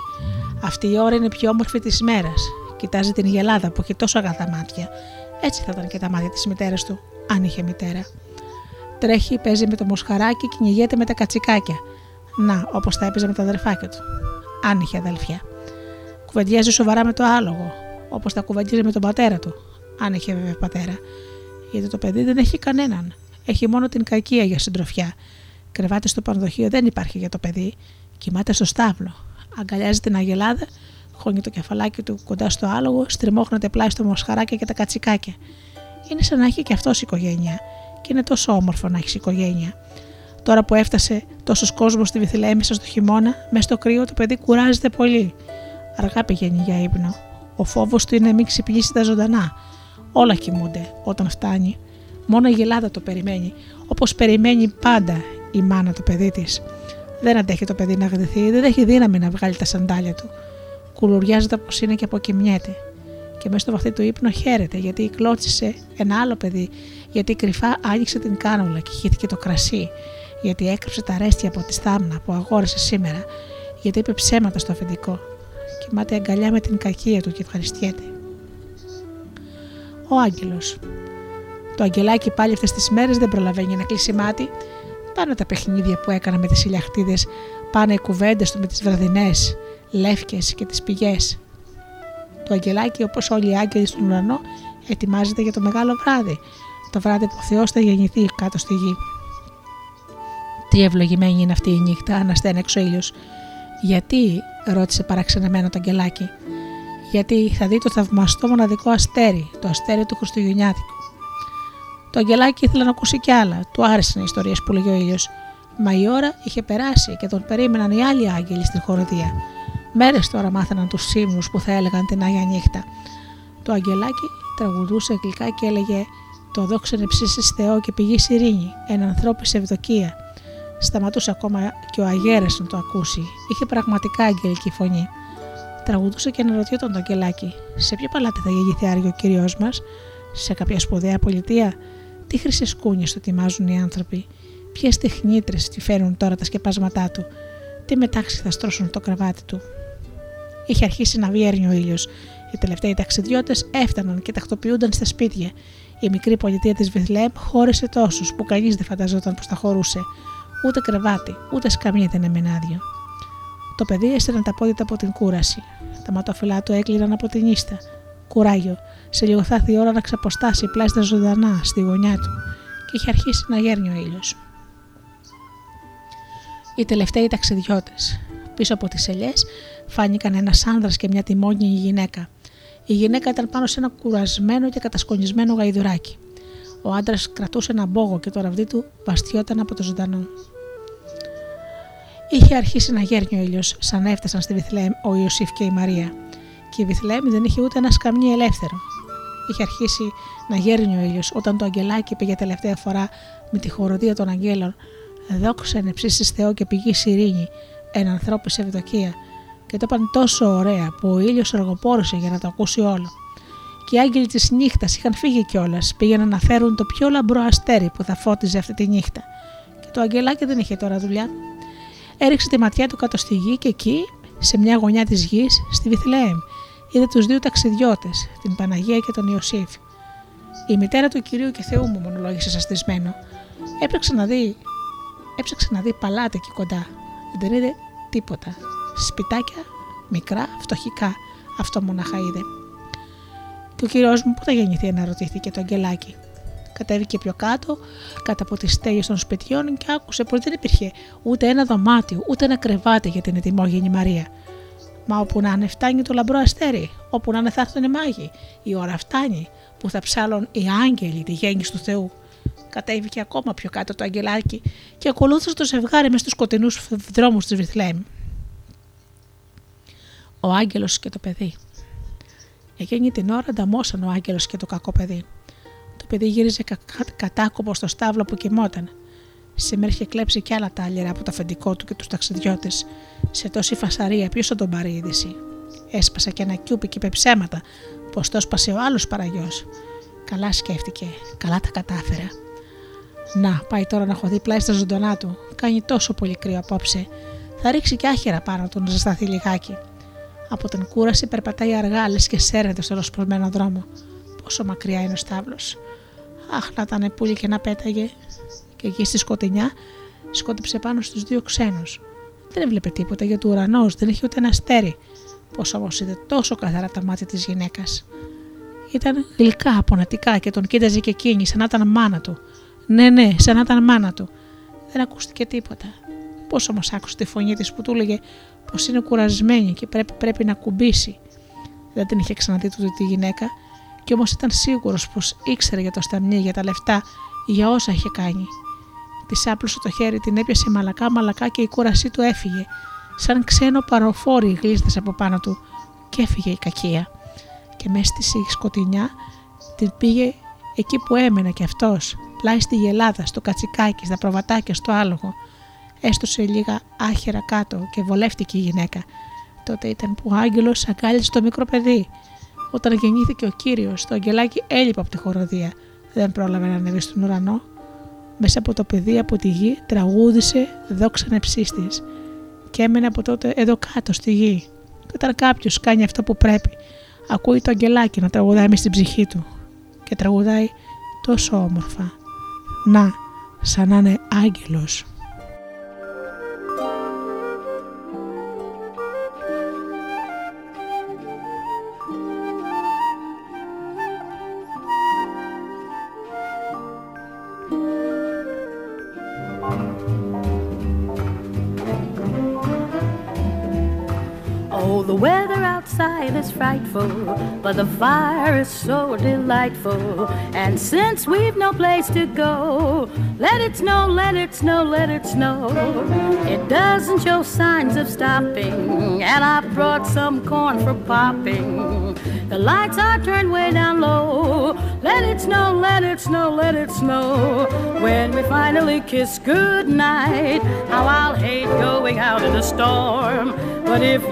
Αυτή η ώρα είναι η πιο όμορφη της μέρας. Κοιτάζει την γελάδα που έχει τόσο αγαθά μάτια. Έτσι θα ήταν και τα μάτια της μητέρας του, αν είχε μητέρα. Τρέχει, παίζει με το μοσχαράκι, κυνηγέται με τα κατσικάκια. Να, όπως τα έπαιζε με τα αδερφάκια του. Αν είχε αδελφιά. Κουβεντιάζει σοβαρά με το άλογο, όπως τα κουβεντιάζει με τον πατέρα του. Αν είχε βέβαια πατέρα. Γιατί το παιδί δεν έχει κανέναν. Έχει μόνο την κακία για συντροφιά. Κρεβάται στο πανδοχείο δεν υπάρχει για το παιδί. Κοιμάται στο στάβλο. Αγκαλιάζει την αγελάδα, χώνει το κεφαλάκι του κοντά στο άλογο, στριμώχνεται πλάι στο μοσχαράκια και τα κατσικάκια. Είναι σαν να έχει και αυτός οικογένεια. Και είναι τόσο όμορφο να έχεις οικογένεια. Τώρα που έφτασε τόσος κόσμος στη Βιθλεέμ μέσα στο χειμώνα, μες στο κρύο το παιδί κουράζεται πολύ. Αργά πηγαίνει για ύπνο. Ο φόβος του είναι να μην ξυπνήσει τα ζωντανά. Όλα κοιμούνται όταν φτάνει. Μόνο η γελάδα το περιμένει, όπως περιμένει πάντα η μάνα το παιδί της. Δεν αντέχει το παιδί να γδυθεί, δεν έχει δύναμη να βγάλει τα σαντάλια του. Κουλουριάζεται όπως είναι και αποκοιμιέται. Και μέσα στο βαθύ του ύπνο χαίρεται γιατί κλώτσισε ένα άλλο παιδί, γιατί κρυφά άνοιξε την κάνουλα και χύθηκε το κρασί, γιατί έκρυψε τα ρέστια από τη στάμνα που αγόρασε σήμερα, γιατί είπε ψέματα στο αφεντικό. Κοιμάται αγκαλιά με την κακία του και ευχαριστιέται. Ο Άγγελος. Το αγγελάκι πάλι αυτές τις μέρες δεν προλαβαίνει να κλείσει μάτι. Πάνε τα παιχνίδια που έκανα με τις ηλιαχτίδες, πάνε οι κουβέντες του με τις βραδινές, λεύκες και τις πηγές. Το αγγελάκι, όπως όλοι οι άγγελοι στον ουρανό, ετοιμάζεται για το μεγάλο βράδυ, το βράδυ που ο Θεός θα γεννηθεί κάτω στη γη. Τι ευλογημένη είναι αυτή η νύχτα, αναστέναξε ο ήλιος. Γιατί, ρώτησε παραξενεμένο το αγγελάκι. Γιατί θα δει το θαυμαστό μοναδικό αστέρι, το αστέρι του Χριστουγεννιάτικου. Το αγγελάκι ήθελε να ακούσει κι άλλα, του άρεσαν οι ιστορίες που λέγει ο ήλιος. Μα η ώρα είχε περάσει και τον περίμεναν οι άλλοι άγγελοι στην χοροδία. Μέρες τώρα μάθαιναν τους σύμβου που θα έλεγαν την Άγια Νύχτα. Το αγγελάκι τραγουδούσε γλυκά και έλεγε Το δόξα ψήσει Θεό και πηγή ειρήνη, εν ανθρώπης ευδοκία. Σταματούσε ακόμα και ο αγέρας να το ακούσει. Είχε πραγματικά αγγελική φωνή. Τραγουδούσε και αναρωτιόταν το αγγελάκι. Σε ποιο παλάτι θα γεννηθεί άργιο ο κύριος μας, σε κάποια σπουδαία πολιτεία, τι χρυσέ κούνιε του ετοιμάζουν οι άνθρωποι, ποιες τεχνίτρες τη φέρουν τώρα τα σκεπάσματά του, τι μετάξι θα στρώσουν το κρεβάτι του; Είχε αρχίσει να βιέρνει ο ήλιος. Οι τελευταίοι ταξιδιώτες έφταναν και τακτοποιούνταν στα σπίτια. Η μικρή πολιτεία της Βιθλέμ χώρισε τόσους που κανείς δεν φανταζόταν πως θα χωρούσε. Ούτε κρεβάτι, ούτε σκαμιά δεν έμενε άδειο. Το παιδί έστελνε τα πόδια του από την κούραση. Τα ματοφυλά του έκλειναν από την ίστα. Κουράγιο, σε λίγο θα έρθει η ώρα να ξαποστάσει πλάστα ζωντανά στη γωνιά του και είχε αρχίσει να γέρνει ο ήλιος. Οι τελευταίοι ταξιδιώτες. Πίσω από τις ελιές φάνηκαν ένας άνδρας και μια τιμόνια γυναίκα. Η γυναίκα ήταν πάνω σε ένα κουρασμένο και κατασκονισμένο γαϊδουράκι. Ο άντρας κρατούσε ένα μπόγο και το ραβδί του βαστιόταν από το ζωντανό. Είχε αρχίσει να γέρνει ο ήλιος, σαν έφτασαν στη Βιθλέμ ο Ιωσήφ και η Μαρία. Και η Βιθλέμ δεν είχε ούτε ένα σκαμνί ελεύθερο. Είχε αρχίσει να γέρνει ο ήλιος όταν το αγγελάκι πήγε τελευταία φορά με τη χοροδία των αγγέλων. Δόξα εν ψήσει Θεό και πηγή ειρήνη, εν ανθρώπου σε ευδοκία. Και το είπαν τόσο ωραία που ο ήλιος οργοπόρησε για να το ακούσει όλο. Και οι άγγελοι της νύχτας είχαν φύγει κιόλας, πήγαιναν να φέρουν το πιο λαμπρό αστέρι που θα φώτιζε αυτή τη νύχτα. Και το αγγελάκι δεν είχε τώρα δουλειά. Έριξε τη ματιά του κάτω στη γη και εκεί, σε μια γωνιά της γης, στη Βιθλεέμ, είδε τους δύο ταξιδιώτες, την Παναγία και τον Ιωσήφ. Η μητέρα του κυρίου και Θεού μου μονολόγησε σαστισμένο. Έπρεξε να δει, έψαξε να δει παλάτι εκεί κοντά. Δεν είδε τίποτα. Σπιτάκια Μικρά, φτωχικά, αυτό μονάχα είδε. Και ο κύριος μου που θα γεννηθεί, αναρωτήθηκε το αγγελάκι. Κατέβηκε πιο κάτω, κάτω από τις στέγες των σπιτιών και άκουσε πως δεν υπήρχε ούτε ένα δωμάτιο, ούτε ένα κρεβάτι για την ετοιμόγενη Μαρία. Μα όπου να είναι φτάνει το λαμπρό αστέρι, όπου να είναι θα έρθουν οι μάγοι. Η ώρα φτάνει που θα ψάλουν οι άγγελοι τη γέννηση του Θεού. Κατέβηκε ακόμα πιο κάτω το αγγελάκι και ακολούθησε το ζευγάρι μες στους σκοτεινού δρόμους της Βιθλέμ. Ο άγγελος και το παιδί. Εκείνη την ώρα ανταμώσαν ο άγγελος και το κακό παιδί. Το παιδί γύριζε κα- κα- κατάκοπο στο στάβλο που κοιμόταν. Σήμερα είχε κλέψει κι άλλα τάλιρα από το αφεντικό του και τους ταξιδιώτες. Σε τόση φασαρία, ποιο θα τον πάρει είδηση. Έσπασα και ένα κιούπι και είπε ψέματα, πως το έσπασε ο άλλος παραγιός. Καλά σκέφτηκε, καλά τα κατάφερα. Να, πάει τώρα να χωθεί πλάι στα ζωντανά του. Κάνει τόσο πολύ κρύο απόψε. Θα ρίξει και άχυρα πάνω του να ζεσταθεί λιγάκι. Από την κούραση περπατάει αργά, λες και σέρνεται στο ροσπροσμένο δρόμο. Πόσο μακριά είναι ο στάβλος. Αχ, να ήταν πουλί και να πέταγε. Και εκεί στη σκοτεινιά σκότεψε πάνω στους δύο ξένους. Δεν έβλεπε τίποτα γιατί ο ουρανός δεν είχε ούτε ένα αστέρι. Πώς όμως είδε τόσο καθαρά τα μάτια της γυναίκας. Ήταν γλυκά, απονατικά και τον κοίταζε και εκείνη σαν να ήταν μάνα του. Ναι, ναι, σαν να ήταν μάνα του. Δεν ακούστηκε τίποτα. Πώς όμως άκουσε τη φωνή της που του έλεγε πως είναι κουρασμένη και πρέπει, πρέπει να κουμπίσει. Δεν την είχε ξαναδεί τούτη τη γυναίκα, και όμως ήταν σίγουρος πως ήξερε για το σταμνί, για τα λεφτά, για όσα είχε κάνει. Της άπλωσε το χέρι, την έπιασε μαλακά μαλακά και η κούρασή του έφυγε. Σαν ξένο παροφόρι γλίστησε από πάνω του και έφυγε η κακία. Και μέσα στη σκοτεινιά την πήγε εκεί που έμενε κι αυτός, πλάι στη γελάδα, στο κατσικάκι, στα προβατάκια, στο άλογο. Έστωσε λίγα άχυρα κάτω και βολεύτηκε η γυναίκα. Τότε ήταν που ο άγγελος αγκάλιασε το μικρό παιδί. Όταν γεννήθηκε ο κύριος, το αγγελάκι έλειπε από τη χοροδία. Δεν πρόλαβε να ανέβει στον ουρανό. Μέσα από το παιδί από τη γη τραγούδισε δόξανε ψίστης και έμενε από τότε εδώ κάτω στη γη. Και Όταν κάποιος κάνει αυτό που πρέπει, ακούει το αγγελάκι να τραγουδάει μες στην ψυχή του και τραγουδάει τόσο όμορφα. Να, σαν να είναι άγγελος. Outside is frightful, but the fire is so delightful. And since we've no place to go, let it snow, let it snow, let it snow. It doesn't show signs of stopping, and I brought some corn for popping. The lights are turned way down low. Let it snow, let it snow, let it snow. When we finally kiss goodnight, how I'll hate going out in a storm. But if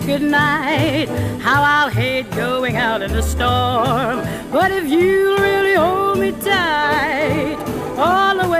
Goodnight, how I'll hate going out in the storm. But if you really hold me tight, all the way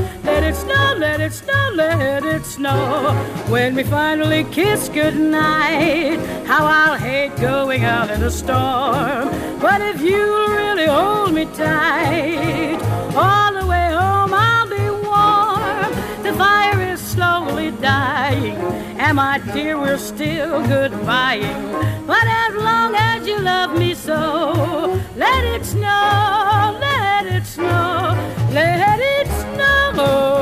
Let it snow, let it snow, let it snow. When we finally kiss goodnight, how I'll hate going out in a storm. But if you'll really hold me tight, all the way home I'll be warm. The fire is slowly dying. And my dear, we're still goodbying. But as long as you love me so, let it snow, let it snow, let it Oh.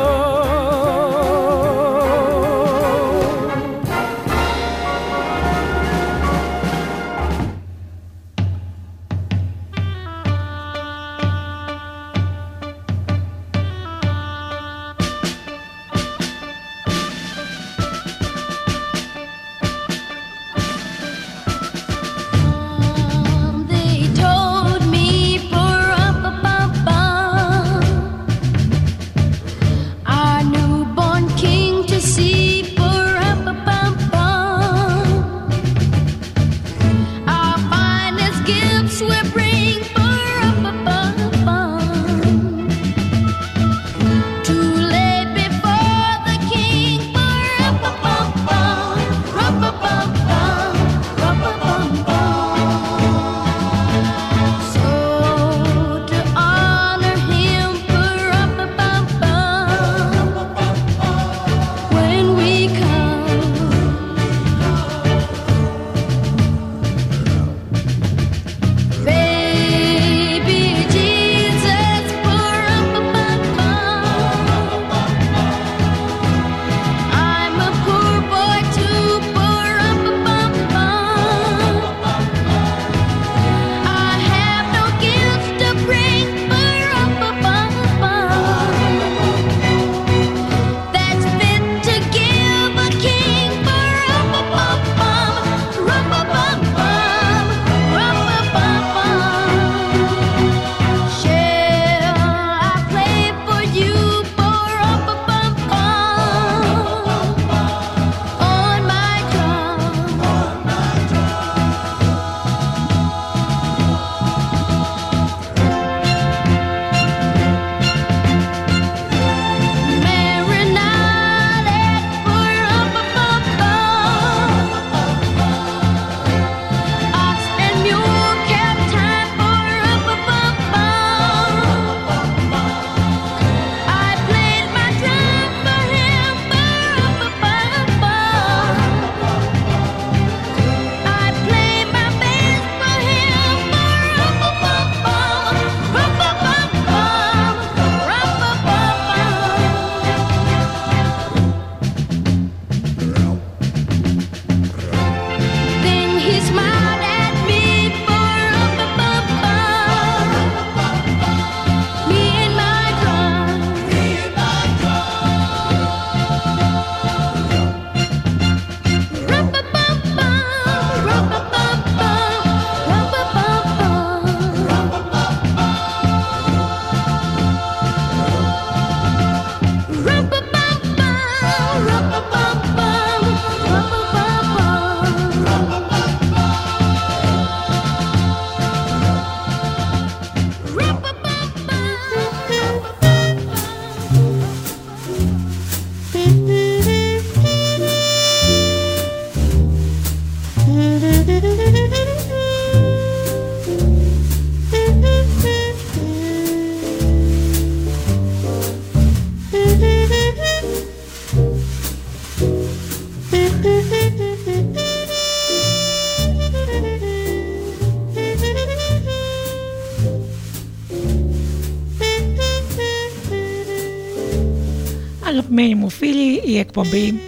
Αγαπημένοι μου φίλοι, η εκπομπή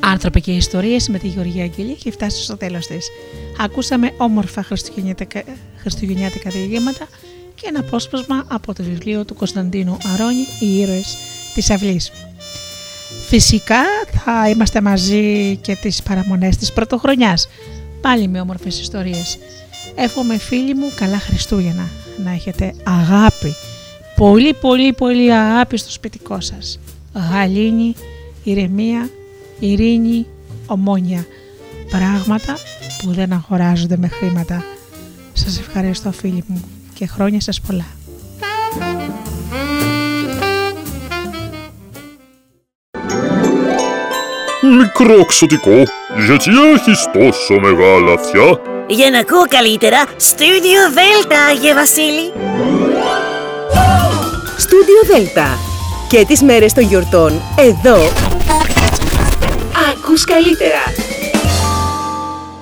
Άνθρωποι και Ιστορίες με τη Γεωργία Αγγελή έχει φτάσει στο τέλος της. Ακούσαμε όμορφα χριστουγεννιάτικα, χριστουγεννιάτικα διηγήματα και ένα απόσπασμα από το βιβλίο του Κωνσταντίνου Αρώνη «Οι ήρωες της αυλής». Φυσικά θα είμαστε μαζί και τις παραμονές της πρωτοχρονιάς, πάλι με όμορφες ιστορίες. Εύχομαι φίλοι μου καλά Χριστούγεννα, να έχετε αγάπη, πολύ πολύ πολύ αγάπη στο σπιτικό σας. Γαλήνη, ηρεμία, ειρήνη, ομόνια. Πράγματα που δεν αγοράζονται με χρήματα. Σας ευχαριστώ φίλοι μου και χρόνια σας πολλά. Μικρό ξωτικό, γιατί έχεις τόσο μεγάλα αυτιά; Για να ακούω καλύτερα, Studio Delta, Αγίε Βασίλη. Στούντιο Δέλτα. και τις μέρες των γιορτών εδώ. Ακούς καλύτερα.